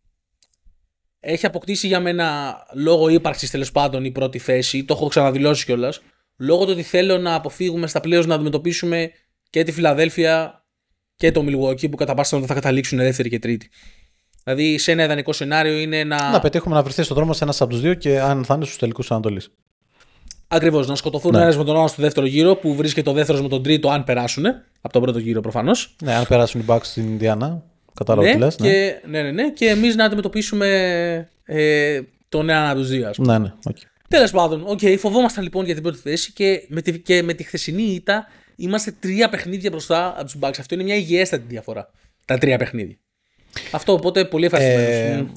έχει αποκτήσει για μένα λόγω ύπαρξης τέλος πάντων η πρώτη θέση. Το έχω ξαναδηλώσει κιόλας. Λόγω του ότι θέλω να αποφύγουμε στα πλέον να αντιμετωπίσουμε και τη Φιλαδέλφια και το Milwaukee που κατά πάσα πιθανότητα θα καταλήξουν δεύτερη και τρίτη. Δηλαδή σε ένα ιδανικό σενάριο είναι να. Να πετύχουμε να βρεθείς στον δρόμο σε ένας από τους δύο και αν θα είναι στους τελικούς Ανατολής. Ακριβώς, να σκοτωθούν Ναι. ένας με τον άλλο στο δεύτερο γύρο που βρίσκεται ο δεύτερος με τον τρίτο, αν περάσουν από τον πρώτο γύρο προφανώς. Ναι, αν περάσουν οι Bucks στην Ινδιάνα. Κατάλαβα ναι, τι λες, ναι. και, ναι, ναι, ναι, και εμείς να αντιμετωπίσουμε ε, τον ένα από τους δύο. ας πούμε. Ναι, ναι, οκ. Τέλος πάντων, οκ, φοβόμασταν λοιπόν για την πρώτη θέση και με τη, και με τη χθεσινή ήττα είμαστε τρία παιχνίδια μπροστά από τους Bucks. Αυτό είναι μια υγιέστατη διαφορά. Τα τρία παιχνίδια. Αυτό οπότε πολύ ευχαριστημένος. Ε,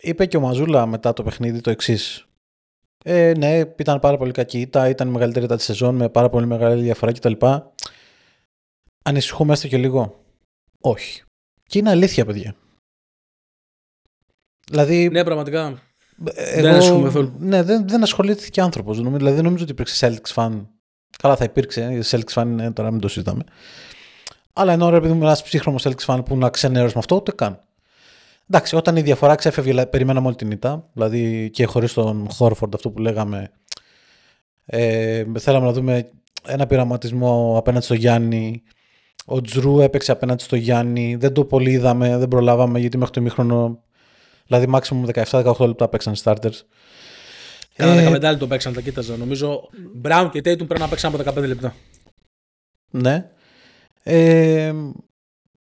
είπε και ο Μαζούλα μετά το παιχνίδι το εξής. Ε, ναι, ήταν πάρα πολύ κακή ήττα, ήταν η μεγαλύτερη ήττα της σεζόν με πάρα πολύ μεγάλη διαφορά κτλ. Ανησυχούμε έστω και λίγο. Όχι. Και είναι αλήθεια, παιδιά. Δηλαδή. Ναι, πραγματικά. Εγώ, Δεν ασχολούμαι καθόλου. Ναι, δεν, δεν ασχολήθηκε άνθρωπος. Δηλαδή δεν νομίζω ότι υπήρξε Celtics fan. Καλά, θα υπήρξε. γιατί Celtics fan είναι τώρα, μην το συζητάμε. Αλλά ενώ ρε παιδί μου, ένας ψύχρωμο Celtics fan που να ξενέρωσε με αυτό, ούτε καν. Εντάξει, όταν η διαφορά ξέφευγε, δηλαδή, περιμέναμε όλη την ήττα. Δηλαδή και χωρίς τον Χόρφορντ, αυτό που λέγαμε. Ε, θέλαμε να δούμε ένα πειραματισμό απέναντι στο Γιάννη. Ο Τζρου έπαιξε απέναντι στο Γιάννη. Δεν το πολύ είδαμε, δεν προλάβαμε γιατί μέχρι το ημίχρονο. Δηλαδή, maximum 17-18 λεπτά παίξαν starters. Κάνα Ε, 15 λεπτό παίξαν, τα κοίταζα. Νομίζω Brown και Tatum πρέπει να παίξαν από 15 λεπτά. Ναι. Ε,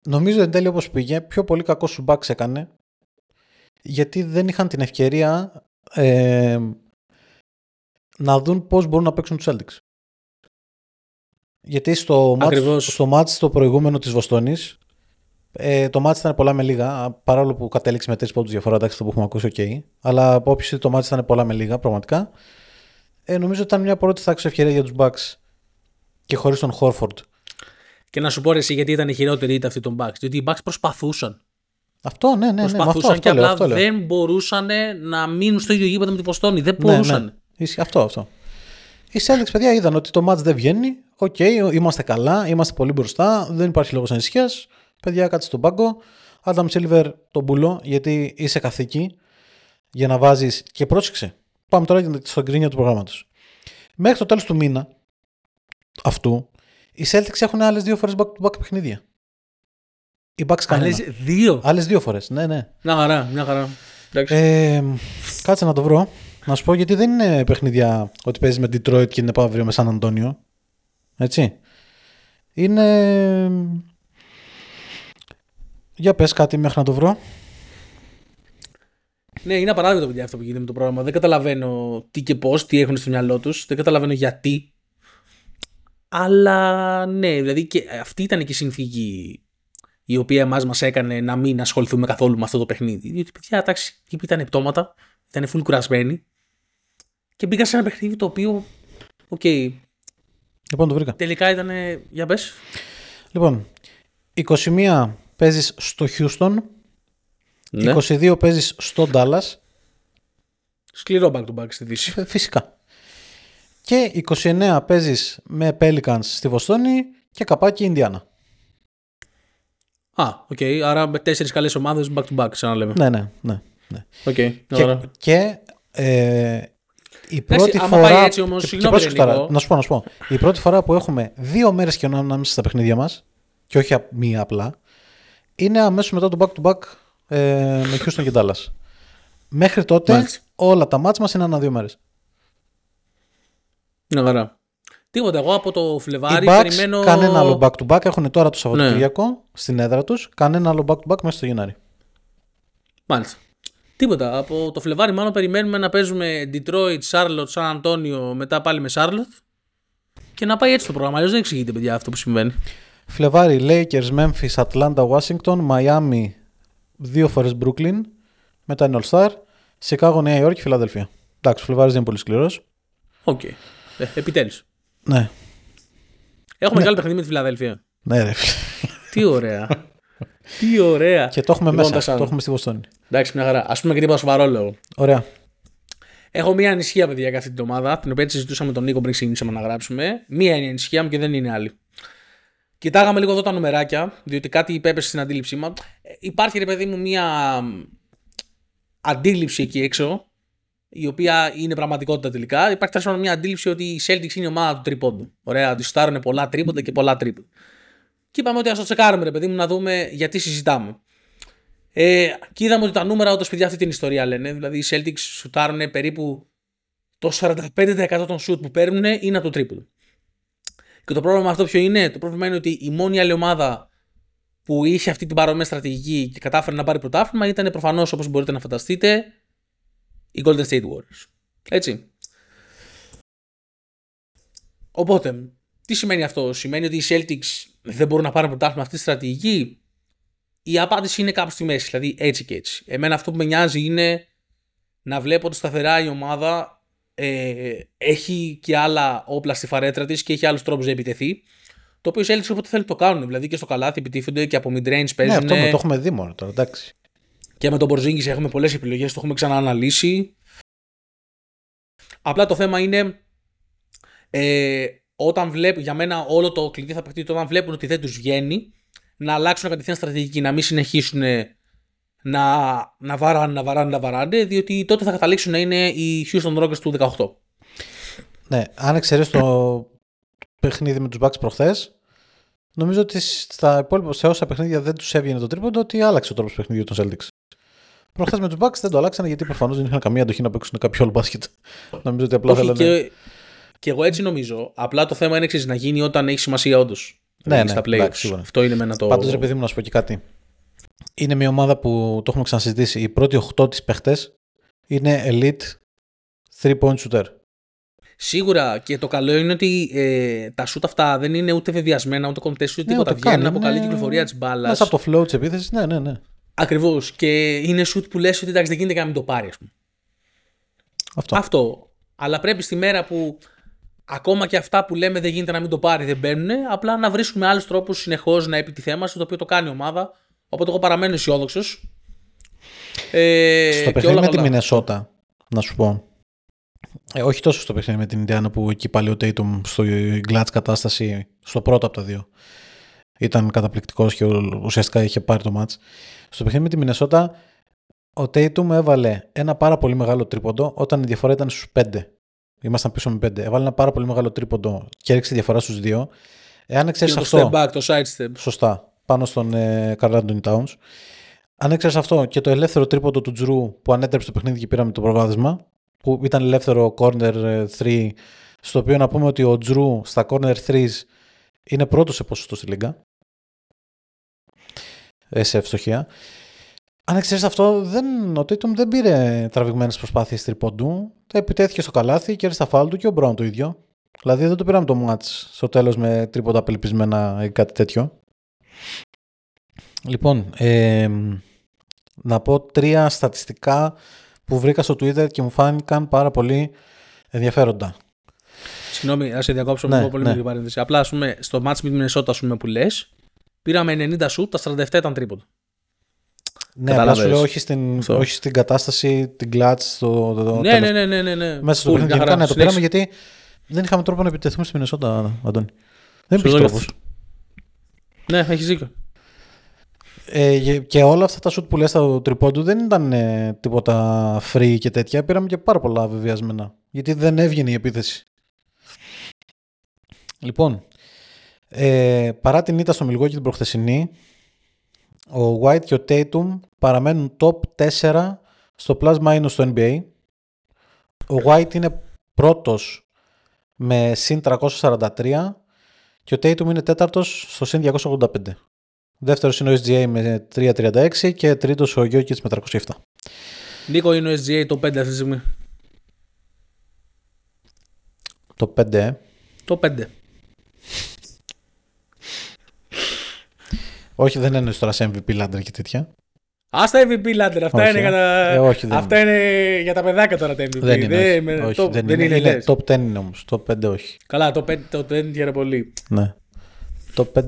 νομίζω εν τέλει όπως πήγε, πιο πολύ κακό σου μπαξ έκανε γιατί δεν είχαν την ευκαιρία ε, να δουν πώς μπορούν να παίξουν τους Celtics. Γιατί στο match, Ακριβώς. στο match το προηγούμενο της Βοστόνης ε, το match ήταν πολλά με λίγα, παρόλο που κατέληξε με τρεις πόντους διαφορά, εντάξει το που έχουμε ακούσει, οκ. Αλλά από όποιος το match ήταν πολλά με λίγα, πραγματικά. Ε, νομίζω ότι ήταν μια πρώτη θα ευκαιρία για τους Bucks και χωρίς τον Horford. Και να σου πω ρε εσύ γιατί ήταν η χειρότερη ήττα αυτή των Bucks. Διότι οι Bucks προσπαθούσαν. Αυτό, ναι, ναι, ναι. με Αυτό, προσπαθούσαν αυτό, και λέω, απλά αυτό λέω. δεν μπορούσαν να μείνουν στο ίδιο γήπεδο με τη Βοστόνη. Δεν Ναι, μπορούσαν. ναι. Ισχύει αυτό, αυτό. Οι Celtics, παιδιά, είδαν ότι το match δεν βγαίνει. Οκ, είμαστε καλά, είμαστε πολύ μπροστά. Δεν υπάρχει λόγος ανησυχίας. Παιδιά, κάτσε στον πάγκο. Adam Silver τον πούλο, γιατί είσαι καθίκι για να βάζεις. Και πρόσεξε. Πάμε τώρα στο γκρίνια του προγράμματος. Μέχρι το τέλος του μήνα αυτού, οι Celtics έχουν άλλες δύο φορές back-to-back παιχνίδια. Οι Bucks κανένα. Άλλες δύο; Άλλες δύο φορές. Ναι, ναι. Μια χαρά, μια χαρά. Εντάξει. Ε, κάτσε να το βρω. Να σου πω γιατί δεν είναι παιχνίδια ότι παίζεις με Detroit και είναι πάω αύριο με Σαν Αντώνιο. Έτσι. Είναι. Για πες κάτι μέχρι να το βρω. Ναι, είναι απαράδεκτο παιδιά αυτό που γίνεται με το πρόγραμμα. Δεν καταλαβαίνω τι και πώς, τι έχουν στο μυαλό τους. Δεν καταλαβαίνω γιατί. Αλλά ναι, δηλαδή και αυτή ήταν και η συνθήκη η οποία εμάς μας έκανε να μην ασχοληθούμε καθόλου με αυτό το παιχνίδι. Διότι παιδιά, εντάξει, οι τύποι ήταν πτώματα, ήταν full κουρασμένοι και μπήκα σε ένα παιχνίδι το οποίο. Οκ, Λοιπόν, το βρήκα. τελικά ήταν. Για πες. Λοιπόν, 21 παίζεις στο Houston, Ναι. 22 παίζεις στο Dallas, Σκληρό back to back στη Δύση. ε, φυσικά. Και 29 παίζεις με Pelicans στη Βοστόνη και καπάκι Ινδιάνα. Α, οκ. Άρα με τέσσερις καλές ομάδες back to back, σαν να λέμε. Ναι, ναι, ναι. ναι. Οκ. Και, ωραία. και ε, η πρώτη άμα φορά. πάει έτσι όμως, και- και συγγνώμη, πρόσεξε ρε, τώρα, Νίκο. να σου πω, να σου πω. Η πρώτη φορά που έχουμε δύο μέρες και ανάμεσα στα παιχνίδια μας, και όχι α- μία απλά, είναι αμέσως μετά το back-to-back ε, με Houston και Dallas. Μέχρι τότε Μάλιστα. όλα τα μάτς μας είναι ανά δύο μέρες. Μια χαρά. Τίποτα. Εγώ από το Οι Φλεβάρι Bucks περιμένω. κανένα άλλο back-to-back έχουν τώρα το Σαββατοκύριακο Ναι. στην έδρα τους, κανένα άλλο back-to-back μέσα στο Γενάρη. Μάλιστα. Τίποτα. Από το Φλεβάρι μάλλον περιμένουμε να παίζουμε Detroit, Charlotte, San Antonio, μετά πάλι με Charlotte. Και να πάει έτσι το πρόγραμμα. Αλλιώς δεν εξηγείται, παιδιά, αυτό που συμβαίνει. Φλεβάρι, Lakers, Memphis, Atlanta, Washington, Miami, δύο φορές Brooklyn, μετά είναι All Star, Chicago, Νέα Υόρκη, Φιλαδέλφια. Εντάξει, ο Φλεβάρης δεν είναι πολύ σκληρός. Οκ. Ε, Επιτέλους. Ναι, Έχουμε μεγάλο παιχνίδι με τη Φιλαδέλφια. ναι ρε φίλε. Τι ωραία. Τι ωραία. Και το έχουμε Λοιπόν, μέσα, Τασάν. το έχουμε στη Βοστόνη. Εντάξει, μια χαρά. Ας πούμε και τίποτα σοβαρό λόγο. Ωραία. Έχω μία ανησυχία, παιδιά, για αυτή την ομάδα, την οποία τη συζητούσαμε με τον Νίκο πριν ξεκινήσαμε να γράψουμε. Μία είναι η ανησυχία μου και δεν είναι άλλη. Κοιτάγαμε λίγο εδώ τα νομεράκια, διότι κάτι υπέπεσε στην αντίληψή μα. Ε, Υπάρχει, ρε παιδί μου, μία αντίληψη εκεί έξω, η οποία είναι πραγματικότητα τελικά. Υπάρχει τέλος πάντων μια αντίληψη ότι η Celtics είναι η ομάδα του τρίποντου. Ωραία, ότι στάρουν πολλά τρίποντα και πολλά τρίποντα. Και είπαμε ότι ας το τσεκάρουμε, ρε παιδί μου, να δούμε γιατί συζητάμε. Ε, και είδαμε ότι τα νούμερα όντως παιδιά αυτή την ιστορία λένε. Δηλαδή οι Celtics σουτάρουν περίπου το 45% των σουτ που παίρνουν είναι από το τρίποντο. Και το πρόβλημα αυτό ποιο είναι, το πρόβλημα είναι ότι η μόνη άλλη ομάδα που είχε αυτή την παρόμοια στρατηγική και κατάφερε να πάρει πρωτάθλημα ήταν προφανώς όπως μπορείτε να φανταστείτε οι Golden State Warriors. Έτσι. οπότε, τι σημαίνει αυτό, Σημαίνει ότι οι Celtics δεν μπορούν να πάρουν πρωτάθλημα αυτή τη στρατηγική; Η απάντηση είναι κάπου στη μέση, δηλαδή έτσι και έτσι. Εμένα αυτό που με νοιάζει είναι να βλέπω ότι σταθερά η ομάδα ε, έχει και άλλα όπλα στη φαρέτρα της και έχει άλλους τρόπους να επιτεθεί. Το οποίο οι Celtics όποτε θέλουν το κάνουν. Δηλαδή και στο καλάθι επιτίθενται και από mid-range παίζουν. Ναι, αυτό με το έχουμε δει μόνο τώρα, εντάξει. Και με τον Porzingis έχουμε πολλές επιλογές, το έχουμε ξανααναλύσει. Απλά το θέμα είναι ε, όταν βλέπουν, για μένα όλο το κλειδί θα παιχτεί όταν βλέπουν ότι δεν τους βγαίνει να αλλάξουν κατευθείαν στρατηγική, να μην συνεχίσουν να, να βαράνε, να βαράνε, να βαράνε, διότι τότε θα καταλήξουν να είναι οι Houston Rockets του 18. Ναι, αν εξαιρέσεις το παιχνίδι με τους Bucks προχθές, νομίζω ότι στα υπόλοιπα, σε όσα παιχνίδια δεν τους έβγαινε το τρίποντο, ότι άλλαξε ο τρόπος παιχνιδιού των Celtics. Προχθές με τους Bucks δεν το αλλάξανε γιατί προφανώς δεν είχαν καμία αντοχή να παίξουν κάποιο άλλο μπάσκετ. (laughs) νομίζω ότι απλά θέλανε. Και, και εγώ έτσι νομίζω. Απλά το θέμα είναι εξή να γίνει όταν έχει σημασία όντως. Ναι, ναι, στα playoffs. Αυτό είναι με ένα το. Πάντως, ρε παιδί μου, να σου πω και κάτι. Είναι μια ομάδα που το έχουμε ξανασυζητήσει. Οι πρώτοι 8 της παίχτες είναι elite 3 point shooter. Σίγουρα και το καλό είναι ότι ε, τα shoot αυτά δεν είναι ούτε βεβαιασμένα ούτε contest ούτε τίποτα. Βγαίνουν από καλή κυκλοφορία της μπάλας. Μέσα από το flow της επίθεσης, ναι, ναι, ναι. Ακριβώς. Και είναι shoot που λες ότι εντάξει δεν γίνεται και να μην το πάρει, ας πούμε. Αυτό. Αυτό. Αλλά πρέπει στη μέρα που ακόμα και αυτά που λέμε δεν γίνεται να μην το πάρει, δεν μπαίνουν, απλά να βρίσκουμε άλλους τρόπους συνεχώς να επιτιθέμαστε, το οποίο το κάνει η ομάδα. Οπότε εγώ παραμένω αισιόδοξος. Ε, στο παιχνίδι με τη Μινεσότα, να σου πω. Ε, όχι τόσο στο παιχνίδι με την Ινδιάνα που εκεί πάλι ο Tatum στο Glatz κατάσταση, στο πρώτο από τα δύο. Ήταν καταπληκτικός και ουσιαστικά είχε πάρει το match. Στο παιχνίδι με τη Μινεσότα, ο Tatum έβαλε ένα πάρα πολύ μεγάλο τρίποντο όταν η διαφορά ήταν στους 5. Ήμασταν πίσω με 5. Έβαλε ένα πάρα πολύ μεγάλο τρίποντο και έριξε τη διαφορά στους 2. Εάν εξαιρέσεις αυτό. Step back, το side step. Σωστά. Πάνω στον ε, Carl Anthony Towns. Αν έξερε αυτό και το ελεύθερο τρίποντο του Τζρου που ανέτρεψε το παιχνίδι και πήραμε το προβάδισμα, που ήταν ελεύθερο corner 3, ε, στο οποίο να πούμε ότι ο Τζρου στα corner 3 είναι πρώτος σε ποσοστό στη Λίγκα. Ε, σε ευστοχία. Αν εξαιρέσεις αυτό, δεν, ο Tatum δεν πήρε τραβηγμένες προσπάθειες τριποντού. Τα επιτέθηκε στο καλάθι και στα φάλ του και ο Μπράουν το ίδιο. Δηλαδή δεν το πήραμε το match στο τέλος με τρίποτα απελπισμένα ή κάτι τέτοιο. Λοιπόν, ε, να πω τρία στατιστικά που βρήκα στο Twitter και μου φάνηκαν πάρα πολύ ενδιαφέροντα. Συγγνώμη, να σε διακόψω ναι, πολύ ναι. μικρή παρένθεση. Απλά ας πούμε, στο match με την Μινεσότα που λες, πήραμε 90 σουτ, τα 47 ήταν τρίποντο. Ναι, αλλά σου λέω όχι στην, όχι στην κατάσταση, την κλάτ, το, το, ναι, ναι, ναι, ναι, ναι, ναι. Μέσα στο παιχνίδι. Ναι, το πήραμε γιατί δεν είχαμε τρόπο να επιτεθούμε στη Μινεσότα, Αντώνη. Δεν υπήρχε τρόπο. Ναι, έχεις δίκιο. Ε, και όλα αυτά τα σουτ που λες στο τριπόντου δεν ήταν ε, τίποτα free και τέτοια. Πήραμε και πάρα πολλά βεβαιασμένα. Γιατί δεν έβγαινε η επίθεση. Λοιπόν, ε, παρά την ήττα στο Μιλγόκι την προχθεσινή, ο White και ο Tatum παραμένουν top 4 στο plus minus στο NBA. Ο White είναι πρώτος με συν 343 και ο Tatum είναι τέταρτος στο συν 285. Δεύτερος είναι ο SGA με 336 και τρίτος ο Jokic με 307. Νίκο είναι ο SGA το 5 αυτή τη στιγμή; Το 5, ε. Το 5. Όχι, δεν είναι τώρα σε MVP Ladder και τέτοια. Α τα MVP Ladder, αυτά, είναι, για τα... ε, όχι, δεν αυτά είναι. για τα παιδάκια τώρα τα MVP. Δεν είναι. Δεν, όχι, top, δεν, δεν είναι. είναι top 10 είναι όμως. Top 5 όχι. Καλά, το 5 το 10 είναι πολύ. Ναι. Το 5.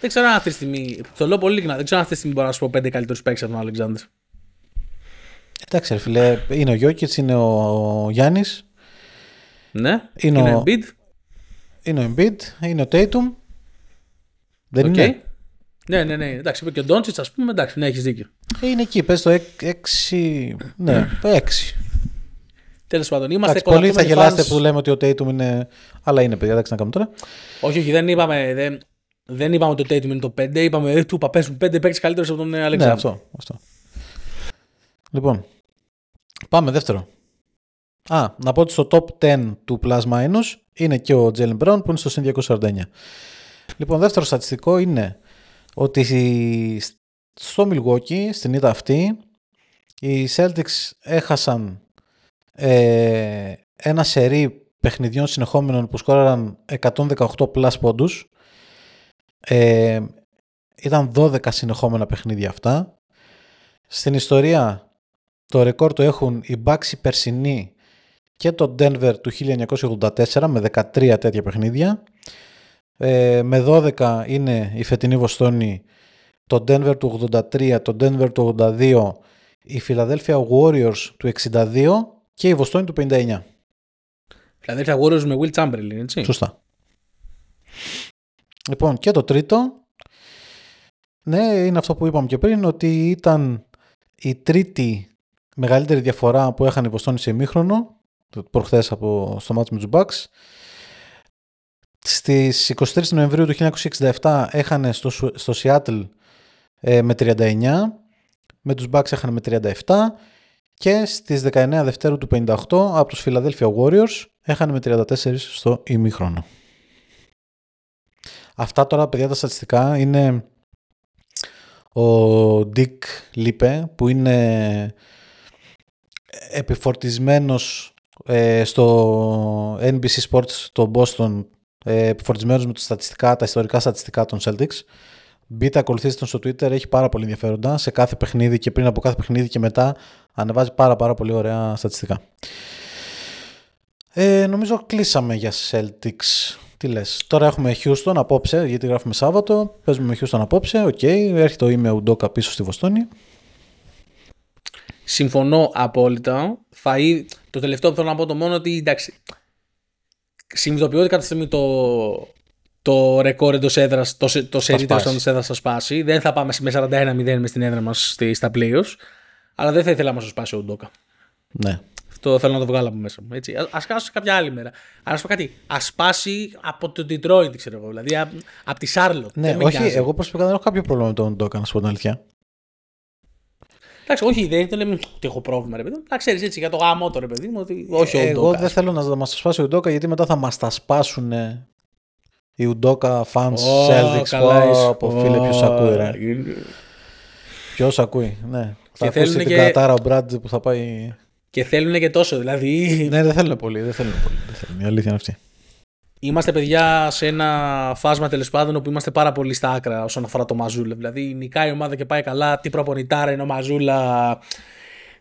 Δεν ξέρω αν αυτή τη στιγμή. Το λέω πολύ λίγνα. Δεν ξέρω αν αυτή τη στιγμή μπορώ να σου πω 5 καλύτερους παίκτες από τον Αλεξάνδρ. Εντάξει, ρε φίλε. Είναι ο Γιώκητς, είναι ο Γιάννης. Ναι. Είναι, είναι ο Embiid. Είναι ο Embiid. Είναι ο Tatum. Δεν okay. είναι. Ναι, ναι, ναι. Εντάξει, είπε και ο Ντόντσιτς, ας πούμε. Εντάξει, ναι, έχεις δίκιο. Είναι εκεί, πες το 6. Ναι, 6. Τέλος πάντων, είμαστε εντάξει, Πολλοί θα γελάσετε που λέμε ότι ο Tatum είναι. Αλλά είναι παιδιά, εντάξει να κάνουμε τώρα. Όχι, όχι, δεν είπαμε. Δεν, δεν είπαμε ότι το Tatum είναι το 5. Είπαμε ότι του παπέσουν 5 παίξει καλύτερο από τον Αλεξάνδρ. Ναι, αυτό, αυτό. Λοιπόν, πάμε δεύτερο. Α, να πω ότι στο top 10 του Plus Minus είναι και ο Jalen Brown που είναι στο συν 249. Λοιπόν, δεύτερο στατιστικό είναι ότι στο Milwaukee, στην ήττα αυτή, οι Celtics έχασαν ε, ένα σερί παιχνιδιών συνεχόμενων που σκόραραν 118 plus πόντους. Ε, ήταν 12 συνεχόμενα παιχνίδια αυτά. Στην ιστορία το ρεκόρ το έχουν οι Bucks οι περσινοί και το Denver του 1984 με 13 τέτοια παιχνίδια. Ε, με 12 είναι η φετινή Βοστόνη, το Denver του 83, το Denver του 82, η Philadelphia Warriors του 62 και η Βοστόνη του 59. Philadelphia Warriors με Will Chamberlain, έτσι. Σωστά. Λοιπόν, και το τρίτο, ναι, είναι αυτό που είπαμε και πριν, ότι ήταν η τρίτη μεγαλύτερη διαφορά που έχανε η Βοστόνη σε ημίχρονο, προχθές από, στο μάτι με τους Bucks. Στις 23 Νοεμβρίου του 1967 έχανε στο, στο Seattle ε, με 39, με τους Bucks έχανε με 37 και στις 19 Δευτέρου του 58 από τους Philadelphia Warriors έχανε με 34 στο ημίχρονο. Αυτά τώρα παιδιά τα στατιστικά είναι ο Dick Lippe που είναι επιφορτισμένος ε, στο NBC Sports στο Boston ε, επιφορτισμένος με τα στατιστικά, τα ιστορικά στατιστικά των Celtics. Μπείτε, ακολουθήστε τον στο Twitter, έχει πάρα πολύ ενδιαφέροντα σε κάθε παιχνίδι και πριν από κάθε παιχνίδι και μετά ανεβάζει πάρα πάρα πολύ ωραία στατιστικά. Ε, νομίζω κλείσαμε για Celtics. Τι λες, τώρα έχουμε Houston απόψε, γιατί γράφουμε Σάββατο, παίζουμε με Houston απόψε, οκ, okay, έρχεται ο Ίμε Ουντόκα πίσω στη Βοστόνη. Συμφωνώ απόλυτα. Θα, το τελευταίο που θέλω να πω το μόνο ότι εντάξει, συνειδητοποιώ ότι κάποια στιγμή το, το ρεκόρ εντός έδρας, το, το σερί τέλος πάντων έδρας θα σπάσει. Δεν θα πάμε με 41-0 μες στην έδρα μας στα playoffs. Αλλά δεν θα ήθελα να μα σπάσει ο Ντόκα. Ναι. Αυτό θέλω να το βγάλω από μέσα μου. Έτσι. Α χάσω κάποια άλλη μέρα. Αλλά να πω κάτι. Α σπάσει από το Detroit, ξέρω εγώ. Δηλαδή από τη Σάρλοτ. Ναι, όχι, εγώ προσωπικά δεν έχω κάποιο πρόβλημα με τον Ντόκα, να σου πω την αλήθεια. Εντάξει, όχι, δεν ήταν ότι έχω πρόβλημα, ρε παιδί Να ξέρεις έτσι για το γάμο το ρε παιδί μου, ότι όχι ο Εγώ δεν θέλω να μας σπάσει ο Ουντόκα γιατί μετά θα μας τα σπάσουν οι Ουντόκα fans oh, Celtics. Από φίλε, ποιος ακούει, ρε. Ποιος ακούει, ναι. Και θα ακούσει την και... κατάρα ο Μπράντζ που θα πάει. Και θέλουν και τόσο, δηλαδή. ναι, δεν θέλουν πολύ. Δεν θέλουν πολύ. Δεν θέλουν. Η αλήθεια είναι αυτή. Είμαστε παιδιά σε ένα φάσμα τέλο πάντων όπου είμαστε πάρα πολύ στα άκρα όσον αφορά το Μαζούλα. Δηλαδή νικάει η ομάδα και πάει καλά. Τι προπονητάρα είναι ο Μαζούλα.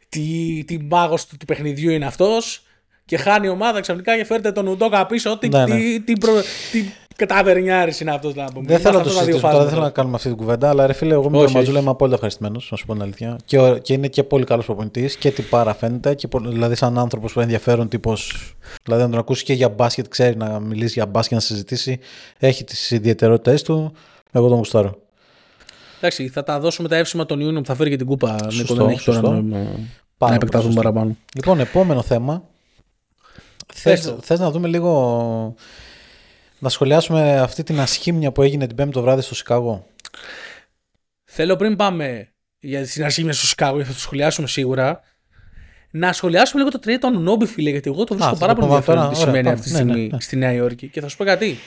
Τι, τι μάγος του, του παιχνιδιού είναι αυτός. Και χάνει η ομάδα ξαφνικά και φέρτε τον Ουντόκα πίσω. Τι, ναι, ναι. τι, τι, προ, τι Καταβερνιάρης είναι αυτός να πούμε. Δεν θέλω να το συζητήσω τώρα, δεν θέλω να κάνουμε αυτή την κουβέντα, αλλά ρε φίλε, εγώ με τον Ματζούλα είμαι απόλυτα ευχαριστημένος, να σου πω την αλήθεια. Και, και είναι και πολύ καλός προπονητής και τι πάρα φαίνεται. Και, δηλαδή, σαν άνθρωπος που ενδιαφέρον τύπος. Δηλαδή, να τον ακούσει και για μπάσκετ, ξέρει να μιλήσει για μπάσκετ, να συζητήσει. Έχει τις ιδιαιτερότητέ του. Εγώ τον γουστάρω. Εντάξει, θα τα δώσουμε τα εύσημα τον Ιούνιο που θα φέρει και την κούπα. Σωστό, δεν έχει τώρα νόημα να επεκταθούμε παραπάνω. Λοιπόν, επόμενο θέμα. Θε να δούμε λίγο να σχολιάσουμε αυτή την ασχήμια που έγινε την Πέμπτη το βράδυ στο Σικάγο. Θέλω πριν πάμε για την ασχήμια στο Σικάγο, θα το σχολιάσουμε σίγουρα. Να σχολιάσουμε λίγο το τρίτο του Ανουνόμπι, φίλε, γιατί εγώ το βρίσκω πάρα πολύ ενδιαφέρον τι σημαίνει αυτή τη ναι, στιγμή ναι, ναι. στη Νέα Υόρκη. Και θα σου πω κάτι.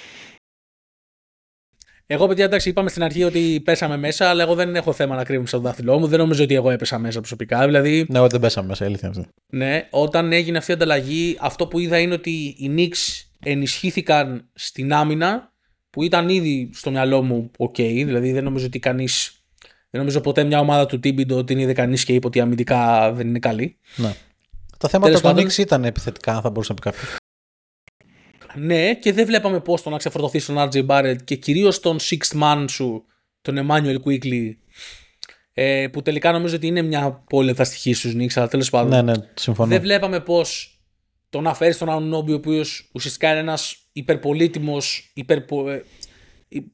Εγώ, παιδιά, εντάξει, είπαμε στην αρχή ότι πέσαμε μέσα, αλλά εγώ δεν έχω θέμα να κρύβουμε στο δάχτυλό μου. Δεν νομίζω ότι εγώ έπεσα μέσα προσωπικά. Δηλαδή, ναι, εγώ δεν πέσαμε μέσα, αλήθεια αυτή. Ναι, όταν έγινε αυτή η ανταλλαγή, αυτό που είδα είναι ότι οι Knicks ενισχύθηκαν στην άμυνα που ήταν ήδη στο μυαλό μου οκ. δηλαδή δεν νομίζω ότι κανείς. Δεν νομίζω ποτέ μια ομάδα του Τίμπιντο την είδε κανείς και είπε ότι αμυντικά δεν είναι καλή. Ναι. Τα θέματα των Νίξ ήταν επιθετικά, θα μπορούσε να πει κάποιος. Ναι, και δεν βλέπαμε πώς το να ξεφορτωθεί στον RJ Barrett και κυρίως τον sixth man σου, τον Immanuel Quickley, ε, που τελικά νομίζω ότι είναι μια πολύ στοιχεία στους Νίξ, αλλά τέλος πάντων. Ναι, ναι, συμφωνώ. Δεν βλέπαμε πώς το να φέρει τον Ανουνόμπι, ο οποίος ουσιαστικά είναι ένας υπερπολίτημο, υπερπο, ε,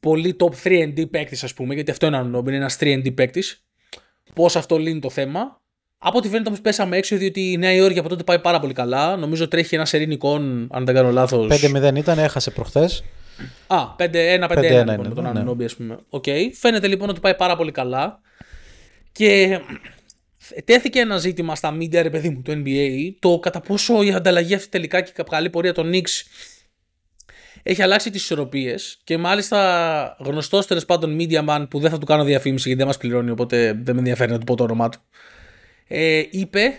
πολύ top 3D παίκτης, ας πούμε, γιατί αυτό είναι Ανουνόμπι, είναι ένας 3D παίκτης. Πώς αυτό λύνει το θέμα. Από ό,τι φαίνεται όμως πέσαμε έξω, διότι η Νέα Υόρκη από τότε πάει πάρα πολύ καλά. Νομίζω τρέχει ένα σερήνικον, αν δεν κάνω λάθος. 5-0 ήταν, έχασε προχθές. Α, 5-1-5-1 λοιπόν, με τον ναι. Ανουνόμπι, ας πούμε. Okay. Φαίνεται λοιπόν ότι πάει πάρα πολύ καλά. Και τέθηκε ένα ζήτημα στα media, ρε παιδί μου, του NBA, το κατά πόσο η ανταλλαγή αυτή τελικά και η καλή πορεία των Knicks έχει αλλάξει τις ισορροπίες και μάλιστα γνωστός τέλος πάντων media man που δεν θα του κάνω διαφήμιση γιατί δεν μας πληρώνει, οπότε δεν με ενδιαφέρει να του πω το όνομά του. Ε, είπε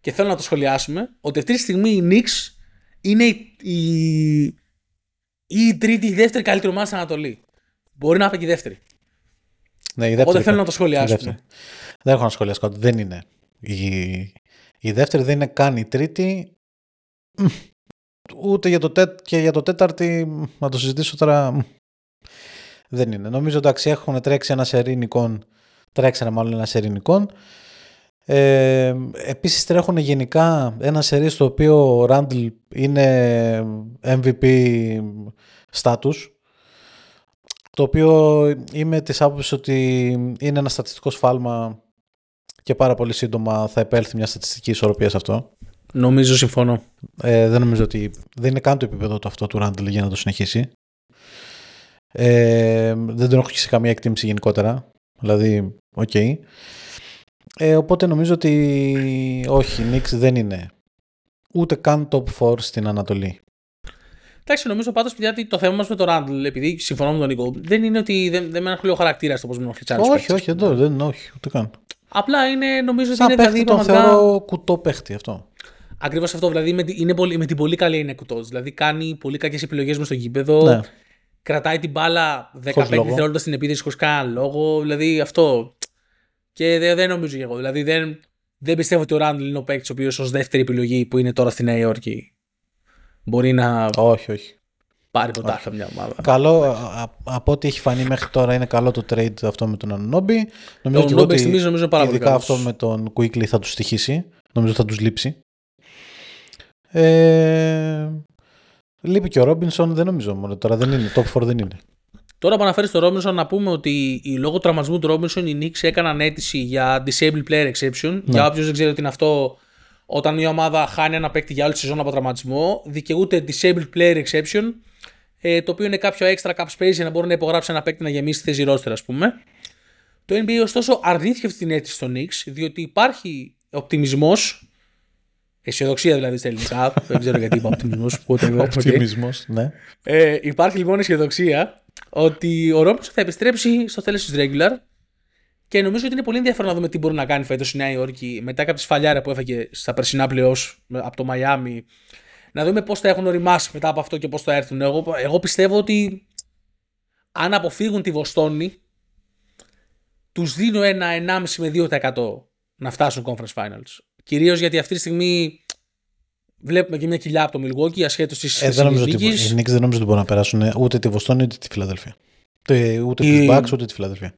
και θέλω να το σχολιάσουμε ότι αυτή τη στιγμή οι Knicks είναι η, η, ή η τρίτη ή η δεύτερη καλύτερη ομάδα στην Ανατολή. Μπορεί να είναι και η δεύτερη. Ναι, η δεύτερη Οπότε θέλω είπα. να το σχολιάσουμε. Η δεύτερη. Δεν έχω να σχολιάσω κάτι. Δεν είναι. Η, η δεύτερη δεν είναι καν η τρίτη. Μμ. Ούτε για το, τέ, και για το τέταρτη, μ, να το συζητήσω τώρα, μ, δεν είναι. Νομίζω εντάξει έχουν τρέξει ένα σερί νικών, τρέξανε μάλλον ένα σερί νικών. Ε, επίσης τρέχουν γενικά ένα σερί στο οποίο ο Ράντλ είναι MVP status το οποίο είμαι της άποψης ότι είναι ένα στατιστικό σφάλμα και πάρα πολύ σύντομα θα επέλθει μια στατιστική ισορροπία σε αυτό. Νομίζω συμφωνώ. Ε, δεν νομίζω ότι δεν είναι καν το επίπεδο του αυτό του Ράντλ για να το συνεχίσει. Ε, δεν τον έχω και σε καμία εκτίμηση γενικότερα. Δηλαδή, οκ. Ε, οπότε νομίζω ότι όχι, η Knicks δεν είναι ούτε καν top 4 στην Ανατολή. Εντάξει, νομίζω πάντως ότι το θέμα μας με τον Ράντλ, επειδή συμφωνώ με τον Νίκο, δεν είναι ότι δεν, δεν με ενοχλεί ο χαρακτήρας το πώς με ενοχλεί τσάρι. όχι, όχι, εδώ, δεν, όχι, ούτε καν. Απλά είναι, νομίζω ότι Σαν είναι παίχτη δηλαδή τον πραγματικά. θεωρώ κουτό παίχτη αυτό. Ακριβώς αυτό. Δηλαδή με, τη- είναι πολύ, με την πολύ καλή είναι κουτός. Δηλαδή κάνει πολύ κακές επιλογές μες στο γήπεδο. Ναι. Κρατάει την μπάλα 15 Χωρίς λόγο. δευτερόλεπτα στην επίθεση χωρίς κανένα λόγο. Δηλαδή αυτό. Και δεν, δεν νομίζω και εγώ. Δηλαδή δεν, δεν πιστεύω ότι ο Ράντλ είναι ο παίκτης ο οποίος ως δεύτερη επιλογή που είναι τώρα στη Νέα Υόρκη μπορεί να Όχι, όχι. πάρει πρωτάθλημα μια ομάδα. Καλό, α- α- από ό,τι έχει φανεί μέχρι τώρα είναι καλό το trade αυτό με τον Ανομπι. Νομίζω Τον και εγώ Anunoby ότι στιγμής νομίζω είναι πάρα πολύ ειδικά καλός. αυτό με τον Quickly θα τους στοιχήσει. Νομίζω θα τους λείψει. Ε, λείπει και ο Ρόμπινσον, δεν νομίζω μόνο τώρα, δεν είναι, top 4 δεν είναι. Τώρα που αναφέρεις στο Ρόμπινσον, να πούμε ότι η λόγω τραυματισμού του Ρόμπινσον οι Knicks έκαναν αίτηση για disabled player exception. Για όποιος δεν ξέρει ότι είναι αυτό, όταν μια ομάδα χάνει ένα παίκτη για όλη τη σεζόν από τραυματισμό, δικαιούται disabled player exception, ε, το οποίο είναι κάποιο extra cap space για να μπορεί να υπογράψει ένα παίκτη να γεμίσει τη θέση roster, ας πούμε. Το NBA ωστόσο αρνήθηκε αυτή την αίτηση στο Knicks, διότι υπάρχει οπτιμισμός. Αισιοδοξία δηλαδή στα ελληνικά. (laughs) δεν ξέρω γιατί είπα οπτιμισμός. (laughs) Οπτιμισμός, ναι. Ε, υπάρχει λοιπόν αισιοδοξία ότι ο Ρόμπινσον θα επιστρέψει στο τέλος της regular και νομίζω ότι είναι πολύ ενδιαφέρον να δούμε τι μπορεί να κάνει φέτος η Νέα Υόρκη μετά και από τη σφαλιάρα που έφαγε στα περσινά playoffs με- από το Μαϊάμι. Να δούμε πώς θα έχουν οριμάσει μετά από αυτό και πώς θα έρθουν. Εγώ, εγώ πιστεύω ότι αν αποφύγουν τη Βοστόνη, τους δίνω ένα 1,5 με 2% να φτάσουν conference finals. Κυρίως γιατί αυτή τη στιγμή βλέπουμε και μια κοιλιά από το Milwaukee ασχέτως της Ε, δεν νομίζω ότι, οι Knicks δεν νομίζω ότι μπορούν να περάσουν ούτε τη Βοστόνη ούτε τη Φιλαδέλφια. Ούτε, ούτε Η- τους Bucks ούτε τη Φιλαδέλφια.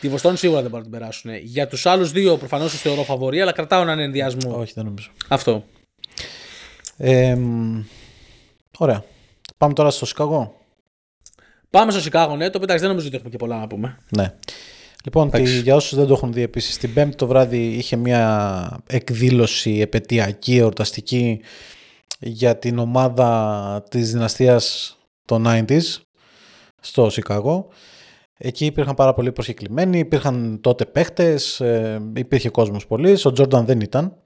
Τη Βοστόνη σίγουρα δεν μπορούν να την περάσουν. Για τους άλλους δύο προφανώς τους θεωρώ φαβορή, αλλά κρατάω έναν ενδιασμό. Όχι, δεν νομίζω. Αυτό. Ε, μ, ωραία. Πάμε τώρα στο Σικάγο. Πάμε στο Σικάγο, ναι. Το πετάξει δεν νομίζω ότι έχουμε και πολλά να πούμε. Ναι. Λοιπόν, τη, Εντάξει. για όσους δεν το έχουν δει επίσης, την Πέμπτη το βράδυ είχε μια εκδήλωση επαιτειακή, εορταστική για την ομάδα της δυναστείας των 90s στο Σικάγο. Εκεί υπήρχαν πάρα πολλοί προσκεκλημένοι, υπήρχαν τότε παίχτες, ε, υπήρχε κόσμος πολύ. Ο Τζόρνταν δεν ήταν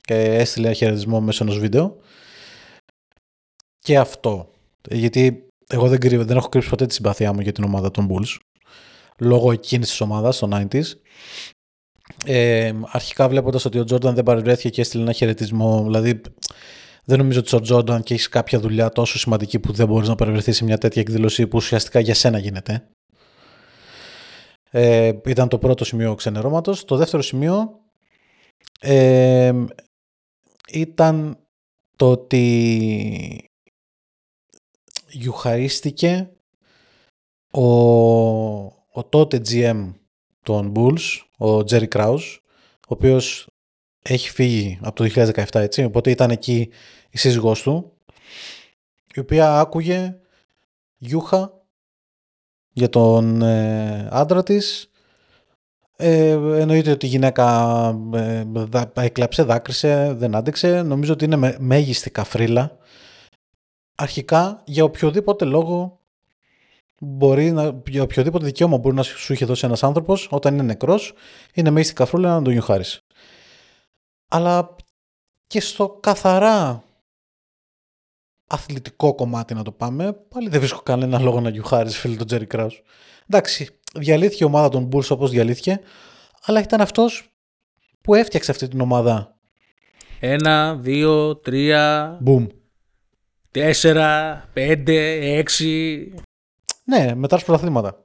και έστειλε ένα χαιρετισμό μέσω ενός βίντεο. Και αυτό. Γιατί εγώ δεν, κρύβω, δεν έχω κρύψει ποτέ τη συμπαθία μου για την ομάδα των Bulls λόγω εκείνης της ομάδας των 90s. Ε, αρχικά βλέποντας ότι ο Τζόρνταν δεν παρευρέθηκε και έστειλε ένα χαιρετισμό, δηλαδή δεν νομίζω ότι ο Τζόρνταν και έχεις κάποια δουλειά τόσο σημαντική που δεν μπορείς να παρευρεθείς σε μια τέτοια εκδήλωση που ουσιαστικά για σένα γίνεται. Ε, ήταν το πρώτο σημείο ξενερώματος. Το δεύτερο σημείο ε, ήταν το ότι γιουχαρίστηκε ο, ο τότε GM των Bulls, ο Jerry Krause, ο οποίος έχει φύγει από το 2017 έτσι, οπότε ήταν εκεί η σύζυγός του, η οποία άκουγε γιούχα για τον ε, άντρα της. Ε, εννοείται ότι η γυναίκα ε, δα, έκλαψε, δάκρυσε, δεν άντεξε. Νομίζω ότι είναι με, μέγιστη καφρίλα. Αρχικά, για οποιοδήποτε λόγο μπορεί να, για οποιοδήποτε δικαίωμα μπορεί να σου είχε δώσει ένας άνθρωπος όταν είναι νεκρός, είναι μέγιστη καφρούλα να τον νιουχάρεις. Αλλά και στο καθαρά αθλητικό κομμάτι να το πάμε, πάλι δεν βρίσκω κανένα λόγο να γιουχάρεις φίλε τον Τζέρι Κράους. Εντάξει, διαλύθηκε η ομάδα των Bulls όπως διαλύθηκε, αλλά ήταν αυτός που έφτιαξε αυτή την ομάδα. Ένα, δύο, τρία. Boom. Τέσσερα, πέντε, έξι. Ναι, μετά του πρωταθλήματα.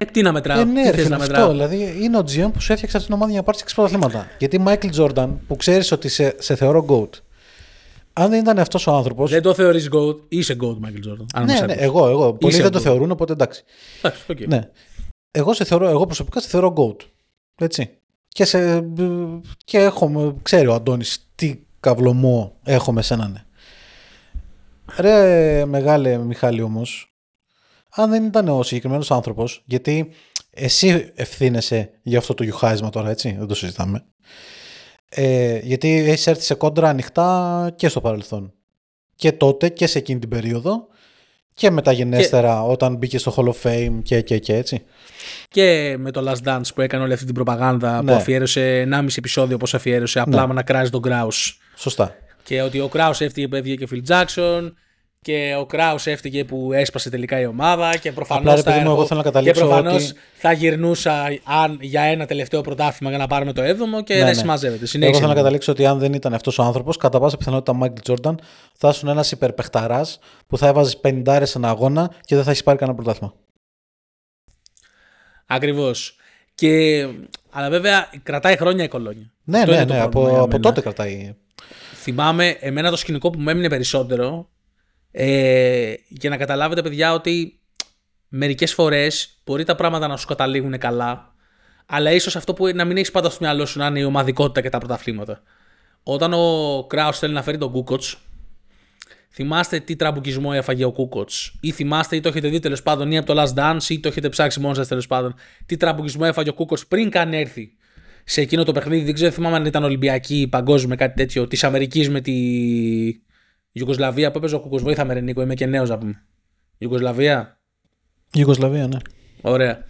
Ε, τι να μετράω, Ε, ναι, τι ρε θες φίλε, να αυτό. μετράω; Δηλαδή είναι ο GM που σου έφτιαξε αυτή την ομάδα για να πάρεις 6 πρωταθλήματα. Γιατί Μάικλ Τζόρνταν, που ξέρεις ότι σε, σε θεωρώ GOAT, αν δεν ήταν αυτός ο άνθρωπος. Δεν το θεωρείς GOAT, είσαι GOAT, Michael Jordan. Αν Ναι, με ναι, σέβεσαι. εγώ, εγώ. Πολλοί Είσαι δεν το GOAT. θεωρούν, οπότε εντάξει. Εντάξει, οκ. Ναι. Εγώ, σε θεωρώ, εγώ προσωπικά σε θεωρώ GOAT. Έτσι. Και, σε, και έχω, ξέρει ο Αντώνης τι κάβλωμα έχω με σένα, ναι. Ρε μεγάλε Μιχάλη όμως, αν δεν ήταν ο συγκεκριμένος άνθρωπος, γιατί εσύ ευθύνεσαι για αυτό το γιουχάρισμα τώρα, έτσι, δεν το συζητάμε. Ε, γιατί έχεις έρθει σε κόντρα ανοιχτά και στο παρελθόν. Και τότε και σε εκείνη την περίοδο και μεταγενέστερα όταν μπήκε στο Hall of Fame και, και, και έτσι. Και με το Last Dance που έκανε όλη αυτή την προπαγάνδα Ναι. που αφιέρωσε 1,5 επεισόδιο όπως αφιέρωσε απλά Ναι. με να κράζει τον Kraus. Σωστά. Και ότι ο Kraus έφυγε που έφυγε και ο Phil Jackson και ο Kraus έφυγε που έσπασε τελικά η ομάδα και προφανώς, Απλά, ρε θα, παιδί μου, εγώ έρχο- θέλω να καταλήξω και προφανώς ότι- θα γυρνούσα αν, για ένα τελευταίο πρωτάθλημα για να πάρουμε το 7ο και Ναι, δεν ναι. συμμαζεύεται. Εγώ Συνέχισε. θέλω να λοιπόν. καταλήξω ότι αν δεν ήταν αυτός ο άνθρωπος, κατά πάσα πιθανότητα ο Μάικλ Τζόρνταν θα ήσουν ένας υπερπεχταράς που θα έβαζε 50 σε ένα αγώνα και δεν θα έχεις πάρει κανένα πρωτάθλημα. Ακριβώς. Και, αλλά βέβαια κρατάει χρόνια η κολόνια. Ναι, Αυτό ναι, είναι το ναι. πρόβλημα Από, για από μένα. τότε κρατάει. Θυμάμαι εμένα το σκηνικό που μου έμεινε περισσότερο ε, για να καταλάβετε παιδιά ότι μερικές φορές μπορεί τα πράγματα να σου καταλήγουν καλά αλλά ίσως αυτό που να μην έχεις πάντα στο μυαλό σου να είναι η ομαδικότητα και τα πρωταθλήματα. Όταν ο Κράους θέλει να φέρει τον Κούκοτς θυμάστε τι τραμπουκισμό έφαγε ο Κούκοτς ή θυμάστε ή το έχετε δει τέλος πάντων ή από το Last Dance ή το έχετε ψάξει μόνος σας τέλος πάντων τι τραμπουκισμό έφαγε ο Κούκοτς πριν καν έρθει σε εκείνο το παιχνίδι. Δεν ξέρω, θυμάμαι αν ήταν Ολυμπιακή, παγκόσμια, κάτι τέτοιο, της Αμερικής με τη Ιουγκοσλαβία που έπαιζε ο Κούκοτς. Βοήθα με, ρε Νίκο, είμαι και νέος να πούμε. Ιουγκοσλαβία. Ιουγκοσλαβία, ναι. Ωραία.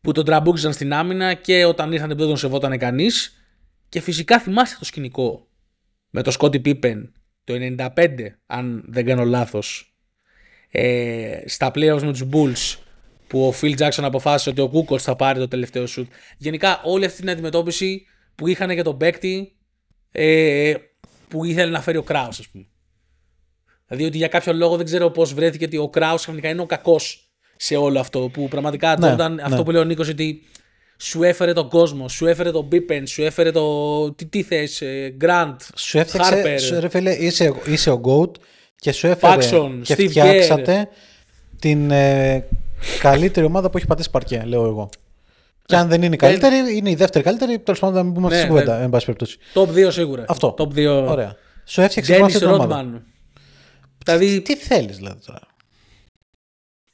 Που τον τραμπούκισαν στην άμυνα και όταν ήρθαν δεν τον σεβόταν κανείς. Και φυσικά θυμάστε το σκηνικό με το Σκότι Πίπεν το 95, αν δεν κάνω λάθος, ε, στα playoffs με τους Bulls που ο Phil Jackson αποφάσισε ότι ο Κούκοτ θα πάρει το τελευταίο σουτ. Γενικά όλη αυτή την αντιμετώπιση που είχαν για τον παίκτη ε, που ήθελε να φέρει ο Kraus, ας πούμε. Δηλαδή ότι για κάποιο λόγο δεν ξέρω πώς βρέθηκε ότι ο Kraus ξαφνικά είναι ο κακός σε όλο αυτό. Που πραγματικά Ναι, Jordan, ναι. αυτό που λέει ο Νίκος, ότι σου έφερε τον κόσμο, σου έφερε τον Pippen, σου έφερε το. Τι, τι θες, ε, Grant, Σου έφτιαξε. Harper. Σου, ρε φίλε, είσαι, είσαι ο GOAT και σου έφερε. Paxson, και Steve φτιάξατε την ε, καλύτερη ομάδα που έχει πατήσει παρκέ, λέω εγώ. Και αν δεν είναι η καλύτερη, είναι η δεύτερη καλύτερη. Τέλος πάντων, να μην πούμε αυτή Ναι, την κουβέντα, ναι. εν πάση περιπτώσει. Top 2 σίγουρα. Αυτό. Top 2. Ωραία. Σου έφτιαξε λοιπόν Dennis αυτή την ομάδα. Rodman. Δηλαδή Τι θέλεις δηλαδή τώρα;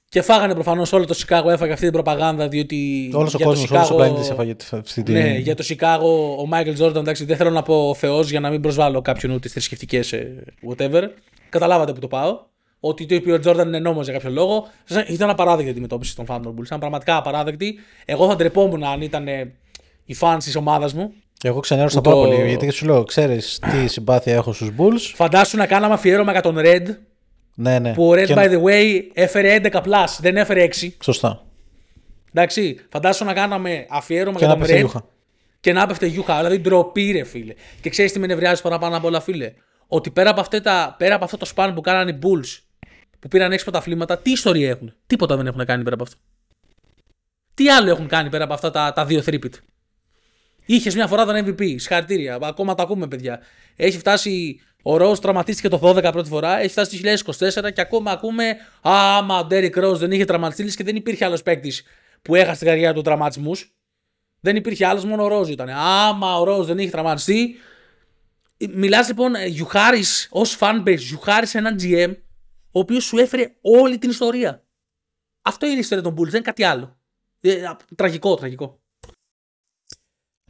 και φάγανε προφανώς όλο το Σικάγο έφαγε αυτή την προπαγάνδα διότι. Όλος ο για το κόσμος, όλος ο Chicago- πλανήτης έφαγε αυτή την. Ναι, για το Σικάγο ο Μάικλ Τζόρνταν, εντάξει, δεν θέλω να πω Θεός για να μην προσβάλλω κάποιον ούτε θρησκευτικές whatever. Καταλάβατε που το πάω. Ότι το είπε ο Τζόρνταν είναι νόμος για κάποιο λόγο. Ήταν απαράδεκτη η αντιμετώπιση των Thunder Bulls. Ήταν πραγματικά απαράδεκτη. Εγώ θα ντρεπόμουν αν ήταν ε, οι fans της ομάδας μου. Εγώ ξενέρωσα Που πάρα το- πολύ. Γιατί σου λέω, ξέρεις τι συμπάθεια έχω στους Bulls. Φαντάσου να κάναμε αφιέρωμα για τον Red. Ναι, ναι. Που ο Red, Και- by the way, έφερε 11 plus, δεν έφερε 6. Σωστά. Εντάξει, φαντάσου να κάναμε αφιέρωμα Και για να τον πέφτει Red γιούχα. και να πέφτε γιούχα. Δηλαδή ντροπή, ρε φίλε. Και ξέρεις τι με νευριάζει παραπάνω από όλα, φίλε. Ότι πέρα από, αυτά τα, πέρα από αυτό το σπαν που κάνανε οι Bulls, που πήραν 6 πρωταθλήματα, τι ιστορία έχουν; Τίποτα δεν έχουν κάνει πέρα από αυτό. Τι άλλο έχουν κάνει πέρα από αυτά τα, τα δύο θρύπητ. Είχες μια φορά τον MVP. Συγχαρητήρια. Ακόμα τα ακούμε, παιδιά. Έχει φτάσει. Ο Ρόου τραυματίστηκε το 12 πρώτη φορά. Έχει φτάσει το 2024 και ακόμα ακούμε. Άμα ο Ντέρικ Ρόου δεν είχε τραυματιστείς και δεν υπήρχε άλλος παίκτης που έχασε την καριέρα του τραυματισμούς. Δεν υπήρχε άλλος, μόνο ο Ρόζ ήταν. Άμα ο Ρόζ δεν είχε τραυματιστεί. Μιλάς λοιπόν, Γιουχάρη ως fanbase, Γιουχάρη έναν GM, ο οποίος σου έφερε όλη την ιστορία. Αυτό είναι η ιστορία των Bulls, δεν είναι κάτι άλλο. Ε, α, τραγικό, τραγικό.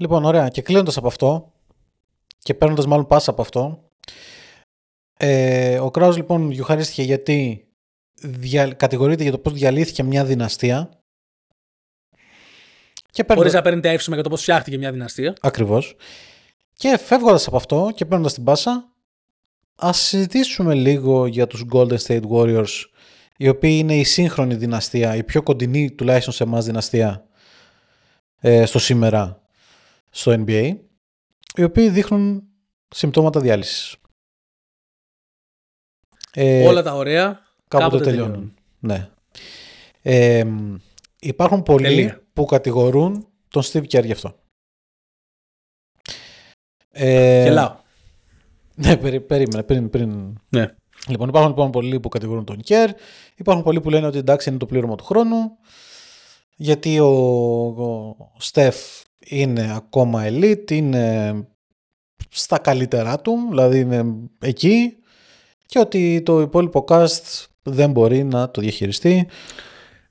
Λοιπόν, ωραία. Και κλείνοντας από αυτό και παίρνοντας μάλλον πάσα από αυτό, ε, ο Κράου λοιπόν γιουχαρίστηκε γιατί δια, κατηγορείται για το πώς διαλύθηκε μια δυναστεία. Και Χωρίς παίρνοντας... να παίρνει τα εύσημα για το πώς φτιάχτηκε μια δυναστεία. Ακριβώς. Και φεύγοντας από αυτό και παίρνοντας την πάσα, ας συζητήσουμε λίγο για τους Golden State Warriors, οι οποίοι είναι η σύγχρονη δυναστεία, η πιο κοντινή τουλάχιστον σε εμάς δυναστεία ε, στο σήμερα στο NBA, οι οποίοι δείχνουν συμπτώματα διάλυσης. Ε, Όλα τα ωραία κάποτε τελειώνουν. Ναι. Ε, υπάρχουν πολλοί Τελεία. που κατηγορούν τον Steve Kerr γι' αυτό. Ε, Γελάω. Ναι, περί, περίμενε, πριν, πριν. Ναι. Λοιπόν, υπάρχουν λοιπόν πολλοί που κατηγορούν τον Κέρ. Υπάρχουν πολλοί που λένε ότι εντάξει είναι το πλήρωμα του χρόνου. Γιατί ο, ο Στεφ είναι ακόμα elite, είναι στα καλύτερά του, δηλαδή είναι εκεί. Και ότι το υπόλοιπο cast δεν μπορεί να το διαχειριστεί.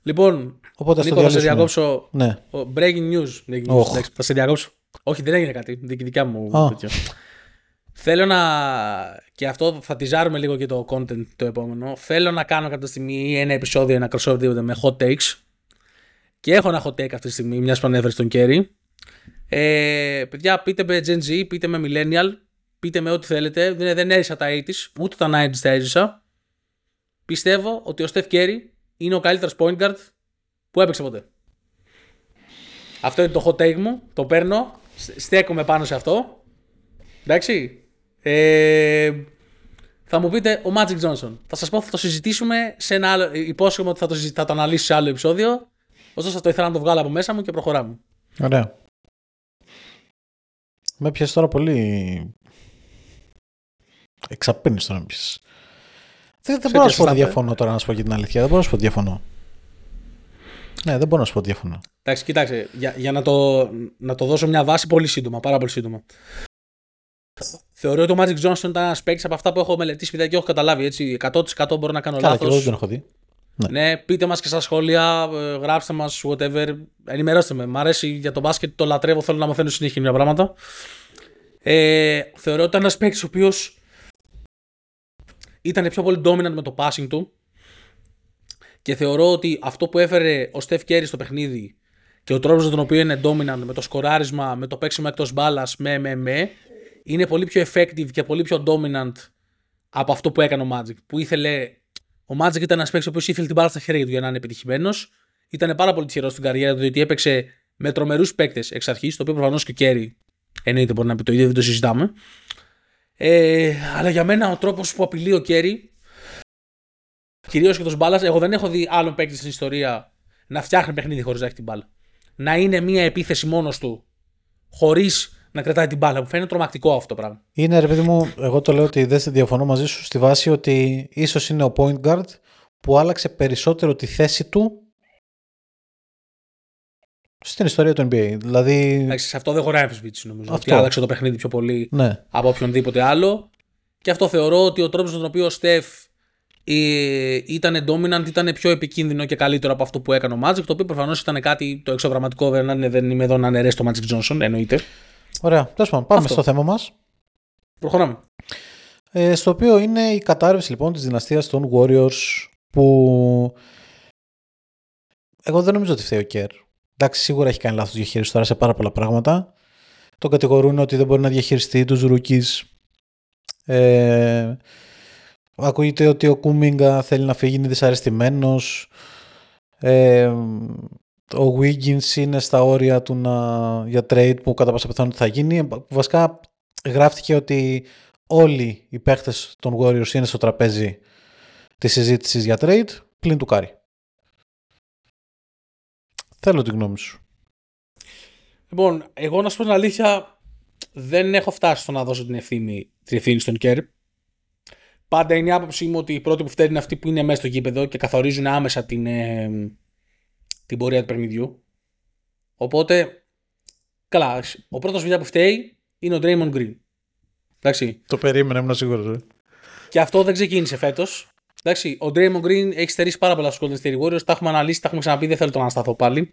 Λοιπόν, Οπότε στο Νίκο, θα σε διαλύσουμε. διακόψω. Ναι. Ο- Breaking news. Breaking news. Οχ. εντάξει, θα σε διακόψω. Όχι, δεν έγινε κάτι. Δικ- δικιά μου Α. τέτοιο. Θέλω να. και αυτό θα τυζάρουμε λίγο και το content το επόμενο. Θέλω να κάνω κάποια στιγμή ένα επεισόδιο, ένα crossover τίποτε με hot takes. Και έχω ένα hot take αυτή τη στιγμή, μιας που ανέφερε στον Kerry. Ε, παιδιά, πείτε με Gen Z, πείτε με Millennial, πείτε με ό,τι θέλετε. Δεν, δεν έζησα τα 80s, ούτε τα 90s τα έζησα. Πιστεύω ότι ο Steph Curry είναι ο καλύτερος point guard που έπαιξε ποτέ. Αυτό είναι το hot take μου. Το παίρνω. σ- Στέκομαι πάνω σε αυτό. Εντάξει. Ε, θα μου πείτε ο Magic Johnson. Θα σας πω θα το συζητήσουμε σε ένα άλλο. Υπόσχομαι ότι θα το, συζη- θα το αναλύσω σε άλλο επεισόδιο. Ωστόσο αυτό ήθελα να το βγάλω από μέσα μου και προχωράμε. Ωραία. Με πιέσεις τώρα πολύ... Εξαπίνεις τώρα με πιέσεις. Δεν, δεν μπορώ να σου πω ότι πιάσεις, διαφωνώ τώρα να σου πω και την αλήθεια. Δεν μπορώ να σου πω ότι διαφωνώ. Ναι, δεν μπορώ να σου πω ότι διαφωνώ. Εντάξει, κοιτάξτε, για, για να, το, να το δώσω μια βάση πολύ σύντομα, πάρα πολύ σύντομα. Θεωρώ ότι ο Magic Johnson ήταν ένας παίκτης από αυτά που έχω μελετήσει παιδιά, και έχω καταλάβει. Έτσι, 100% μπορώ να κάνω Καλά, και εγώ δεν λάθο. τον έχω δει. Ναι, πείτε μας και στα σχόλια, ε, γράψτε μας, whatever. Ενημερώστε με. Μ' αρέσει για το μπάσκετ, το λατρεύω. Θέλω να μαθαίνω συνέχεια νέα πράγματα. Ε, θεωρώ ότι ήταν ένας παίκτης ο οποίος ήταν πιο πολύ dominant με το passing του. Και θεωρώ ότι αυτό που έφερε ο Steph Curry στο παιχνίδι και ο τρόπος με τον οποίο είναι dominant με το σκοράρισμα, με το παίξιμο εκτός μπάλας, με, με, με, είναι πολύ πιο effective και πολύ πιο dominant από αυτό που έκανε ο Magic. Που ήθελε. Ο Magic ήταν ένας παίκτης ο οποίος ήθελε την μπάλα στα χέρια του για να είναι επιτυχημένος. Ήταν πάρα πολύ τυχερός στην καριέρα του, διότι έπαιξε με τρομερούς παίκτες εξ αρχής, το οποίο προφανώς και ο Κέρι εννοείται μπορεί να πει το ίδιο, δεν το συζητάμε. Ε, αλλά για μένα ο τρόπος που απειλεί ο Κέρι, κυρίως και το μπάλα, εγώ δεν έχω δει άλλον παίκτη στην ιστορία να φτιάχνει παιχνίδι χωρίς να έχει την μπάλα. Να είναι μία επίθεση μόνος του, χωρίς να κρατάει την μπάλα. Μου φαίνεται τρομακτικό αυτό το πράγμα. Είναι ρε παιδί μου, εγώ το λέω ότι δεν σε διαφωνώ μαζί σου στη βάση ότι ίσως είναι ο point guard που άλλαξε περισσότερο τη θέση του στην ιστορία του NBA. Δηλαδή, Εντάξει, σε αυτό δεν χωράει αμφισβήτηση νομίζω. Αυτό. Ότι άλλαξε το παιχνίδι πιο πολύ ναι, από οποιονδήποτε άλλο. Και αυτό θεωρώ ότι ο τρόπος με τον οποίο ο Στεφ ε, ήταν dominant ήταν πιο επικίνδυνο και καλύτερο από αυτό που έκανε ο Magic. Το οποίο προφανώς ήταν κάτι το εξωπραγματικό. Δεν, είναι- δεν είμαι εδώ να αναιρέσει το Magic Johnson, εννοείται. Ωραία. Τέλος πάντων, πάμε Αυτό. στο θέμα μας. Προχωράμε. Ε, στο οποίο είναι η κατάρρευση λοιπόν της δυναστείας των Warriors που εγώ δεν νομίζω ότι φταίει ο Κέρ. Εντάξει, σίγουρα έχει κάνει λάθος διαχείριση τώρα σε πάρα πολλά πράγματα. Τον κατηγορούν ότι δεν μπορεί να διαχειριστεί τους rookies. Ε, ακούγεται ότι ο Κούμιγκα θέλει να φύγει, είναι δυσαρεστημένος. Ε, ο Wiggins είναι στα όρια του να, για trade που κατά πάσα πιθανότητα θα γίνει. Βασικά γράφτηκε ότι όλοι οι παίχτες των Warriors είναι στο τραπέζι της συζήτησης για trade, πλην του Κάρι. Θέλω την γνώμη σου. Λοιπόν, εγώ να σου πω την αλήθεια, δεν έχω φτάσει στο να δώσω την ευθύνη, την ευθύνη στον Κέρ. Πάντα είναι η άποψή μου ότι οι πρώτοι που φταίνουν είναι αυτοί που είναι μέσα στο γήπεδο και καθορίζουν άμεσα την, ε, την πορεία του παιχνιδιού. Οπότε, καλά, ο πρώτος παιδιά που φταίει είναι ο Draymond Green. Εντάξει. Το περίμενα, ήμουν σίγουρος. Και αυτό δεν ξεκίνησε φέτος. Εντάξει, ο Draymond Green έχει στερήσει πάρα πολλά στους Golden State Warriors. Τα έχουμε αναλύσει, τα έχουμε ξαναπεί, δεν θέλω το να ανασταθώ πάλι.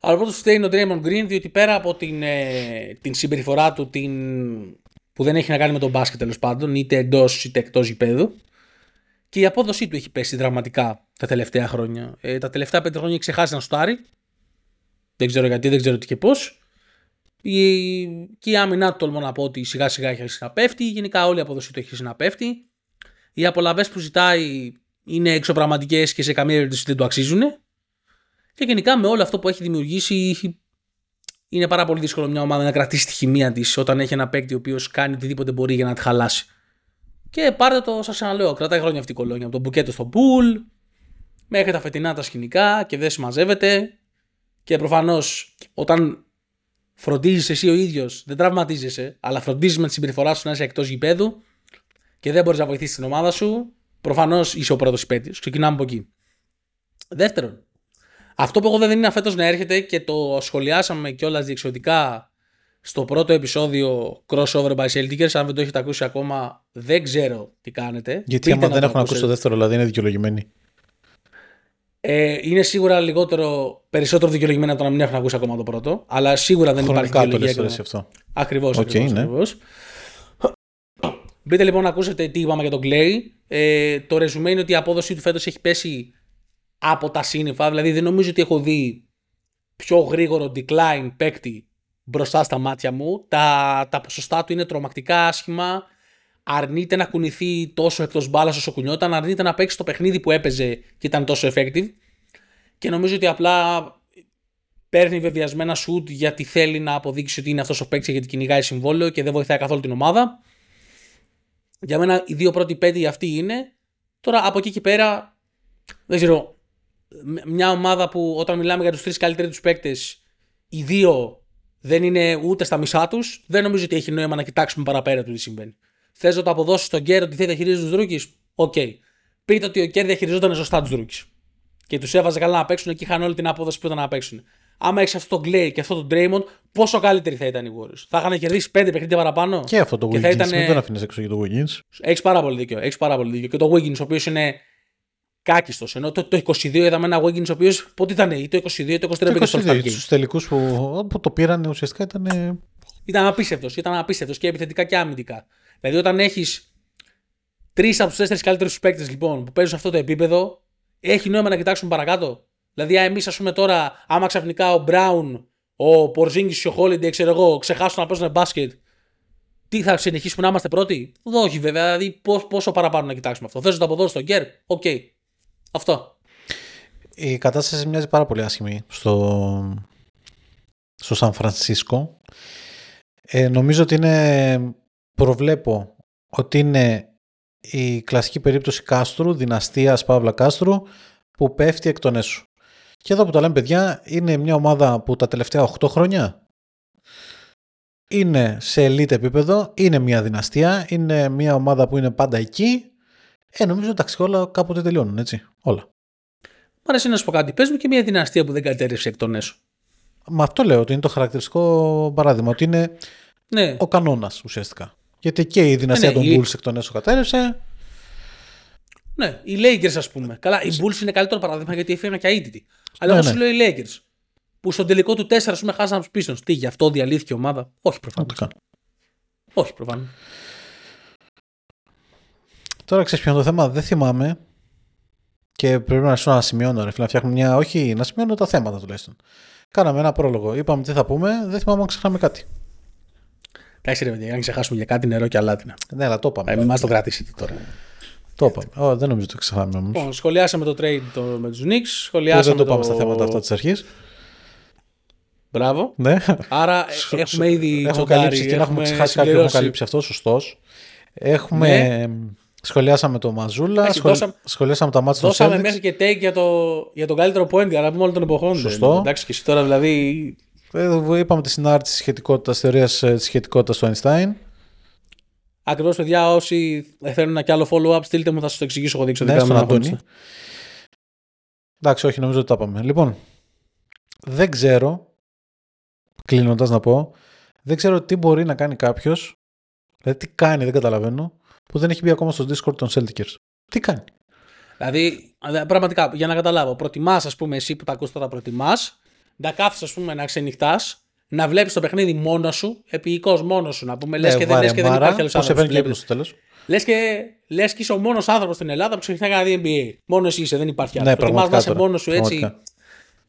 Αλλά πρώτος φταίει είναι ο Draymond Green, διότι πέρα από την, ε, την συμπεριφορά του την, που δεν έχει να κάνει με τον μπάσκετ τέλος πάντων, είτε εντός είτε εκτός γηπέδου, και η απόδοσή του έχει πέσει δραματικά τα τελευταία χρόνια. Ε, τα τελευταία πέντε χρόνια έχει ξεχάσει να στάρει. Δεν ξέρω γιατί, δεν ξέρω τι και πώς. Η... Και η άμυνά του τολμώ να πω ότι σιγά σιγά έχει αρχίσει να πέφτει. Γενικά όλη η απόδοσή του έχει αρχίσει να πέφτει. Οι απολαυές που ζητάει είναι εξωπραγματικές και σε καμία περίπτωση δεν του αξίζουν. Και γενικά με όλο αυτό που έχει δημιουργήσει, είναι πάρα πολύ δύσκολο μια ομάδα να κρατήσει τη χημεία της όταν έχει ένα παίκτη ο οποίος κάνει οτιδήποτε μπορεί για να τη χαλάσει. Και πάρτε το, σας ξαναλέω, κρατάει χρόνια αυτή η κολόνια. Από το μπουκέτο στο πουλ, μέχρι τα φετινά τα σκηνικά και δεν συμμαζεύεται. Και προφανώς όταν φροντίζεις εσύ ο ίδιος, δεν τραυματίζεσαι, αλλά φροντίζεις με τη συμπεριφορά σου να είσαι εκτός γηπέδου και δεν μπορείς να βοηθήσεις την ομάδα σου, προφανώς είσαι ο πρώτος υπέτειο. Ξεκινάμε από εκεί. Δεύτερον, αυτό που εγώ δεν είναι αφέτο να έρχεται και το σχολιάσαμε κιόλας διεξοδικά στο πρώτο επεισόδιο Crossover by Celtics. Αν δεν το έχετε ακούσει ακόμα, δεν ξέρω τι κάνετε. Γιατί άμα δεν έχουν ακούσει το δεύτερο, δηλαδή είναι δικαιολογημένοι. Ε, είναι σίγουρα λιγότερο, περισσότερο δικαιολογημένο από το να μην έχουν ακούσει ακόμα το πρώτο. Αλλά σίγουρα δεν υπάρχει δικαιολογία. το αυτό. Ακριβώς. Okay, ακριβώς, ναι. ακριβώς. Μπείτε λοιπόν να ακούσετε τι είπαμε για τον Clay. Ε, το ρεζουμέ είναι ότι η απόδοσή του φέτος έχει πέσει από τα σύννεφα. Δηλαδή δεν νομίζω ότι έχω δει πιο γρήγορο decline παίκτη μπροστά στα μάτια μου. Τα, τα ποσοστά του είναι τρομακτικά άσχημα. Αρνείται να κουνηθεί τόσο εκτός μπάλας όσο κουνιόταν. Αρνείται να παίξει το παιχνίδι που έπαιζε και ήταν τόσο effective. Και νομίζω ότι απλά παίρνει βεβαιασμένα σουτ γιατί θέλει να αποδείξει ότι είναι αυτός ο παίκτης γιατί κυνηγάει συμβόλαιο και δεν βοηθάει καθόλου την ομάδα. Για μένα οι δύο πρώτοι πέντε αυτοί είναι. Τώρα από εκεί και πέρα δεν ξέρω. Μια ομάδα που όταν μιλάμε για τους τρεις καλύτερους του παίκτες, οι δύο δεν είναι ούτε στα μισά τους, δεν νομίζω ότι έχει νόημα να κοιτάξουμε παραπέρα του τι συμβαίνει. Θες να το αποδώσεις στον Κέρ ότι δεν διαχειρίζεται τους rookies, OK. Okay. Πείτε ότι ο Κέρ διαχειριζόταν σωστά τους rookies. Και τους έβαζε καλά να παίξουν και είχαν όλη την απόδοση που ήταν να παίξουν. Άμα έχεις αυτό τον Klay και αυτό τον Draymond, πόσο καλύτεροι θα ήταν οι Warriors; Θα είχαν κερδίσει πέντε παιχνίδια παραπάνω; Και αυτό το και Wiggins. θα ήταν... Μην τον αφήνεις έξω για το Wiggins. Έχεις πάρα πολύ δίκιο. Έχεις πάρα πολύ δίκιο. Και το Wiggins, ο οποίος είναι κάκιστος. Ενώ το, το 22 είδαμε ένα Wiggins, ο οποίος πότε ήταν, ή το 22 ή το 23 πήγε στο All-Star Game. Στου τελικούς που, που το πήραν ουσιαστικά ήταν. Ήταν απίστευτος. Ήταν απίστευτος και επιθετικά και αμυντικά. Δηλαδή, όταν έχεις τρεις από τους τέσσερις καλύτερους παίκτες λοιπόν, που παίζουν σε αυτό το επίπεδο, έχει νόημα να κοιτάξουμε παρακάτω. Δηλαδή, εμείς, ας πούμε τώρα, άμα ξαφνικά ο Μπράουν, ο Πορζίνγκης και ο Χόλιντε, ξέρω εγώ, ξεχάσουν να παίζουν μπάσκετ, τι θα συνεχίσουμε να είμαστε πρώτοι; Όχι, βέβαια. Δηλαδή, πόσο παραπάνω να κοιτάξουμε αυτό; Θες να το αποδώσεις στον Κέρ. OK. Okay. Αυτό. Η κατάσταση μοιάζει πάρα πολύ άσχημη στο, στο Σαν Φρανσίσκο. Ε, νομίζω ότι είναι, προβλέπω ότι είναι η κλασική περίπτωση Κάστρου, δυναστείας παύλα κάστρου, που πέφτει εκ των έσω. Και εδώ που τα λέμε παιδιά, είναι μια ομάδα που τα τελευταία 8 χρόνια είναι σε elite επίπεδο, είναι μια δυναστεία, είναι μια ομάδα που είναι πάντα εκεί. Ε, νομίζω εντάξει, όλα κάποτε τελειώνουν, έτσι. Όλα. Μ' αρέσει να σου πω κάτι. Πες μου και μια δυναστεία που δεν κατέρευσε εκ των έσω. Μα αυτό λέω ότι είναι το χαρακτηριστικό παράδειγμα. Ότι είναι Ναι. ο κανόνας ουσιαστικά. Γιατί και η δυναστεία ναι, των η- Bulls εκ των έσω κατέρευσε. Ναι, οι Lakers ας πούμε. Καλά, οι Bulls είναι καλύτερο παράδειγμα γιατί έφυγαν και αίτητοι. Αλλά Ναι, εγώ ναι. σου λέω οι Lakers. Που στον τελικό του 4 ας πούμε χάσαν τους Pistons. Τι, γι' αυτό διαλύθηκε η ομάδα; Όχι προφανώς. Ούτε καν. Όχι προφανώς. Τώρα ξέρεις ποιο είναι το θέμα, δεν θυμάμαι. Και πρέπει να αρχίσω να σημειώνω, ρε φίλε, να φτιάχνουμε μια. Όχι, να σημειώνω τα θέματα τουλάχιστον. Κάναμε ένα πρόλογο. Είπαμε τι θα πούμε, δεν θυμάμαι αν ξεχνάμε κάτι. Εντάξει, ρε παιδιά, αν ξεχάσουμε για κάτι νερό και αλάτινα. Ναι, αλλά το είπαμε. Ε, μην μας το κρατήσετε τώρα. Το είπαμε. Ω, δεν νομίζω ότι το ξεχνάμε όμως. Λοιπόν, σχολιάσαμε το trade το, με τους Knicks. Δεν Σχολιάσαμε το πάμε στα θέματα αυτά της αρχής. Μπράβο. Ναι. Άρα (laughs) ε, έχουμε ήδη Έχουμε τσοντάρει, καλύψει και να έχουμε ξεχάσει κάποιο. Έχουμε συμπληρώσει. καλύψει αυτός, σωστός. Έχουμε. Ναι. Σχολιάσαμε το Μαζούλα. Εντάξει, σχολ- δώσαμε- Σχολιάσαμε τα μάτια των Δώσαμε Celtics. μέχρι και take για, το, για τον καλύτερο point guard από όλων των εποχών. Σωστό. Δεν- Εντάξει, και εσύ τώρα δηλαδή. Ε, Είπαμε τη συνάρτηση της σχετικότητας, θεωρίας ε, της σχετικότητας του Einstein. Ακριβώς, παιδιά, όσοι θέλουν ένα κι άλλο follow-up, στείλτε μου, θα σας το εξηγήσω εγώ διεξοδικά. Ναι, στον με ένα Αντώνη. αγωνιστή. Εντάξει, όχι, νομίζω ότι τα είπαμε. Λοιπόν, δεν ξέρω, κλείνοντας να πω, δεν ξέρω τι μπορεί να κάνει κάποιος, δηλαδή τι κάνει, δεν καταλαβαίνω, που δεν έχει μπει ακόμα στο Discord των Celtics. Τι κάνει; Δηλαδή, δε- πραγματικά, για να καταλάβω, προτιμάς, ας πούμε, εσύ που τα ακούς τώρα, προτιμάς να κάθεσαι, ας πούμε, να ξενυχτάς, να βλέπεις το παιχνίδι μόνος σου, επίοικος μόνος σου, να πούμε, λες Ναι, και, δεν, λες και δεν βαρεμάρα, υπάρχει άλλος πώς σε παίρνει και άνθρωπος. ύπνος στο τέλος. Λες και, λες και είσαι ο μόνος άνθρωπος στην Ελλάδα που ξεχνάει να δει NBA. Μόνος εσύ είσαι, δεν υπάρχει άλλος. Ναι, Προτιμάς να πραγματικά είσαι τώρα. μόνος σου έτσι, Πραγματικά.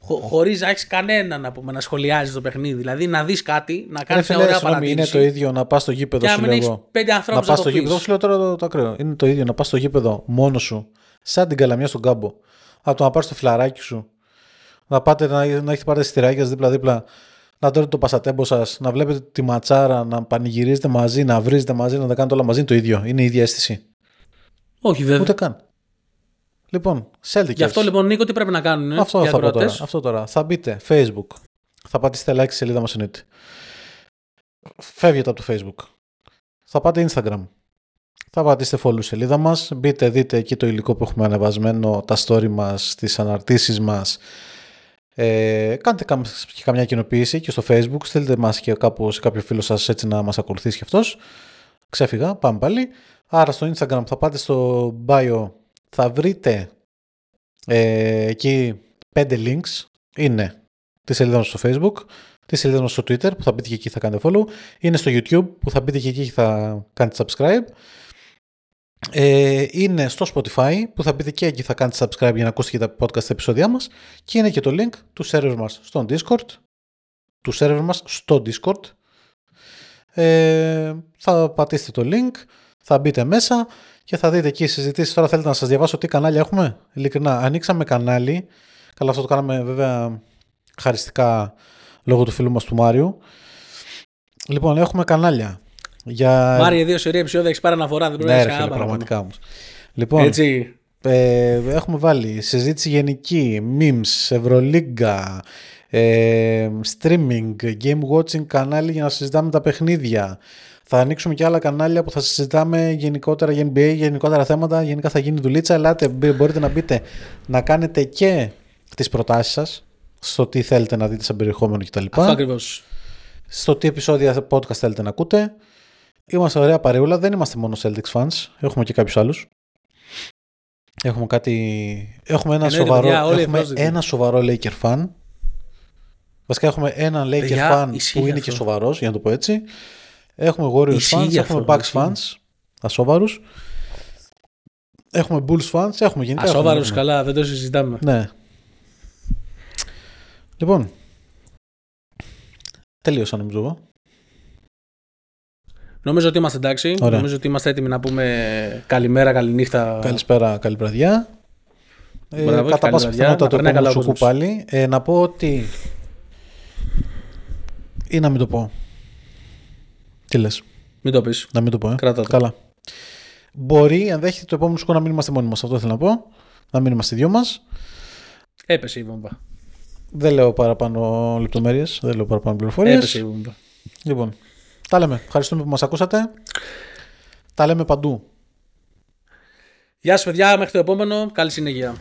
Χω, χωρίς να έχεις κανέναν να, πούμε, να σχολιάζεις το παιχνίδι. Δηλαδή να δεις κάτι, να Ρε κάνεις μια φίλε, ωραία συγγνώμη, είναι παρατήρηση. το ίδιο να πας στο γήπεδο Και σου να μην λέω έχεις εγώ. πέντε Να ανθρώπους να, πας το στο πεις. γήπεδο, σου λέω τώρα το, το ακραίο. Είναι το ίδιο να πας στο γήπεδο μόνος σου, σαν την καλαμιά στον κάμπο. Από το να πάρεις το φιλαράκι σου, να πάτε να, να έχετε πάρει στηράκια δίπλα-δίπλα, να τρώτε το πασατέμπο σας, να βλέπετε τη ματσάρα, να πανηγυρίζετε μαζί, να βρίζετε μαζί, να τα κάνετε όλα μαζί. Είναι το ίδιο. Είναι η ίδια αίσθηση. Όχι, βέβαια. Ούτε καν. Λοιπόν, Celtics. Γι' αυτό λοιπόν, Νίκο, τι πρέπει να κάνουν ε, Αυτό οι θα πω τώρα. ακροατές; Αυτό τώρα. Θα μπείτε Facebook. Θα πατήσετε like στη σελίδα μας εννοείται. Φεύγετε από το Facebook. Θα πάτε Instagram. Θα πατήσετε follow στη σελίδα μας. Μπείτε, δείτε εκεί το υλικό που έχουμε ανεβασμένο, τα story μας, τις αναρτήσεις μας. Ε, κάντε καμ- και καμιά κοινοποίηση και στο facebook. Στείλτε μας και κάπου σε κάποιο φίλο σας έτσι να μας ακολουθήσει και αυτός. Ξέφυγα, πάμε πάλι. Άρα στο Instagram θα πάτε στο bio, θα βρείτε ε, εκεί πέντε links. Είναι τη σελίδα μας στο facebook, τη σελίδα μας στο twitter που θα μπείτε και εκεί θα κάνετε follow. Είναι στο youtube που θα μπείτε και εκεί θα κάνετε subscribe. Ε, είναι στο Spotify που θα μπείτε και εκεί θα κάνετε subscribe για να ακούσετε και τα podcast επεισόδια μας και είναι και το link του server μας στο Discord του server μας στο Discord ε, θα πατήσετε το link θα μπείτε μέσα και θα δείτε εκεί συζητήσεις. Τώρα θέλετε να σας διαβάσω τι κανάλια έχουμε. Ειλικρινά ανοίξαμε κανάλι. Καλά αυτό το κάναμε βέβαια χαριστικά λόγω του φίλου μας του Μάριου. Λοιπόν έχουμε κανάλια. Για... Μάρια, δύο σερία επεισόδια έχεις πάρει αναφορά, δεν πρέπει ναι, να ρε, είσαι φίλε, κανένα παραπάνω. πραγματικά όμως. Λοιπόν Έτσι. ε, έχουμε βάλει συζήτηση γενική, memes, Ευρωλίγκα, ε, streaming, game watching κανάλι για να συζητάμε τα παιχνίδια. Θα ανοίξουμε και άλλα κανάλια που θα συζητάμε γενικότερα για NBA, γενικότερα θέματα. Γενικά θα γίνει δουλίτσα. Ελάτε, μπει- μπορείτε να μπείτε να κάνετε και τις προτάσεις σας στο τι θέλετε να δείτε σαν περιεχόμενο κτλ. Αυτό ακριβώς. Στο τι επεισόδια podcast θέλετε να ακούτε. Είμαστε ωραία παρεούλα. Δεν είμαστε μόνο Celtics fans. Έχουμε και κάποιους άλλους. Έχουμε κάτι... Έχουμε ένα, Εννοείται, σοβαρό, παιδιά, όλοι έχουμε ευπρόσδεκτοι. ένα σοβαρό Laker fan. Βασικά έχουμε έναν Laker Παιδιά, fan ισχύει που είναι αυτό. και σοβαρός, για να το πω έτσι. Έχουμε Warriors Ισχύει fans, αυτό, έχουμε Bucks ισχύει. fans, ασόβαρους. Έχουμε Bulls fans, έχουμε γενικά. Ασόβαρο έχουμε- καλά, δεν το συζητάμε. Ναι. Λοιπόν. Τελείωσα νομίζω εγώ. Νομίζω ότι είμαστε εντάξει. Ωραία. Νομίζω ότι είμαστε έτοιμοι να πούμε καλημέρα, καληνύχτα. Καλησπέρα, καλή βραδιά. Ε, Μπράβο και κατά καλή πάσα βραδιά. πιθανότητα Να το περνάει επόμενο καλά ο σου κόσμος. πάλι. Ε, να πω ότι... Ή να μην το πω. Τι λες, Μην το πεις. να μην το πω, ε. Κράτα το. Καλά. Μπορεί, ενδέχεται το επόμενο σου να μην είμαστε μόνοι μας. Αυτό θέλω να πω. Να μην είμαστε οι δυο μας. Έπεσε η βόμβα. Δεν λέω παραπάνω λεπτομέρειες, δεν λέω παραπάνω πληροφορίες. Έπεσε η βόμβα. Λοιπόν, τα λέμε. Ευχαριστούμε που μας ακούσατε. Τα λέμε παντού. Γεια σας, παιδιά. Μέχρι το επόμενο. Καλή συνέχεια.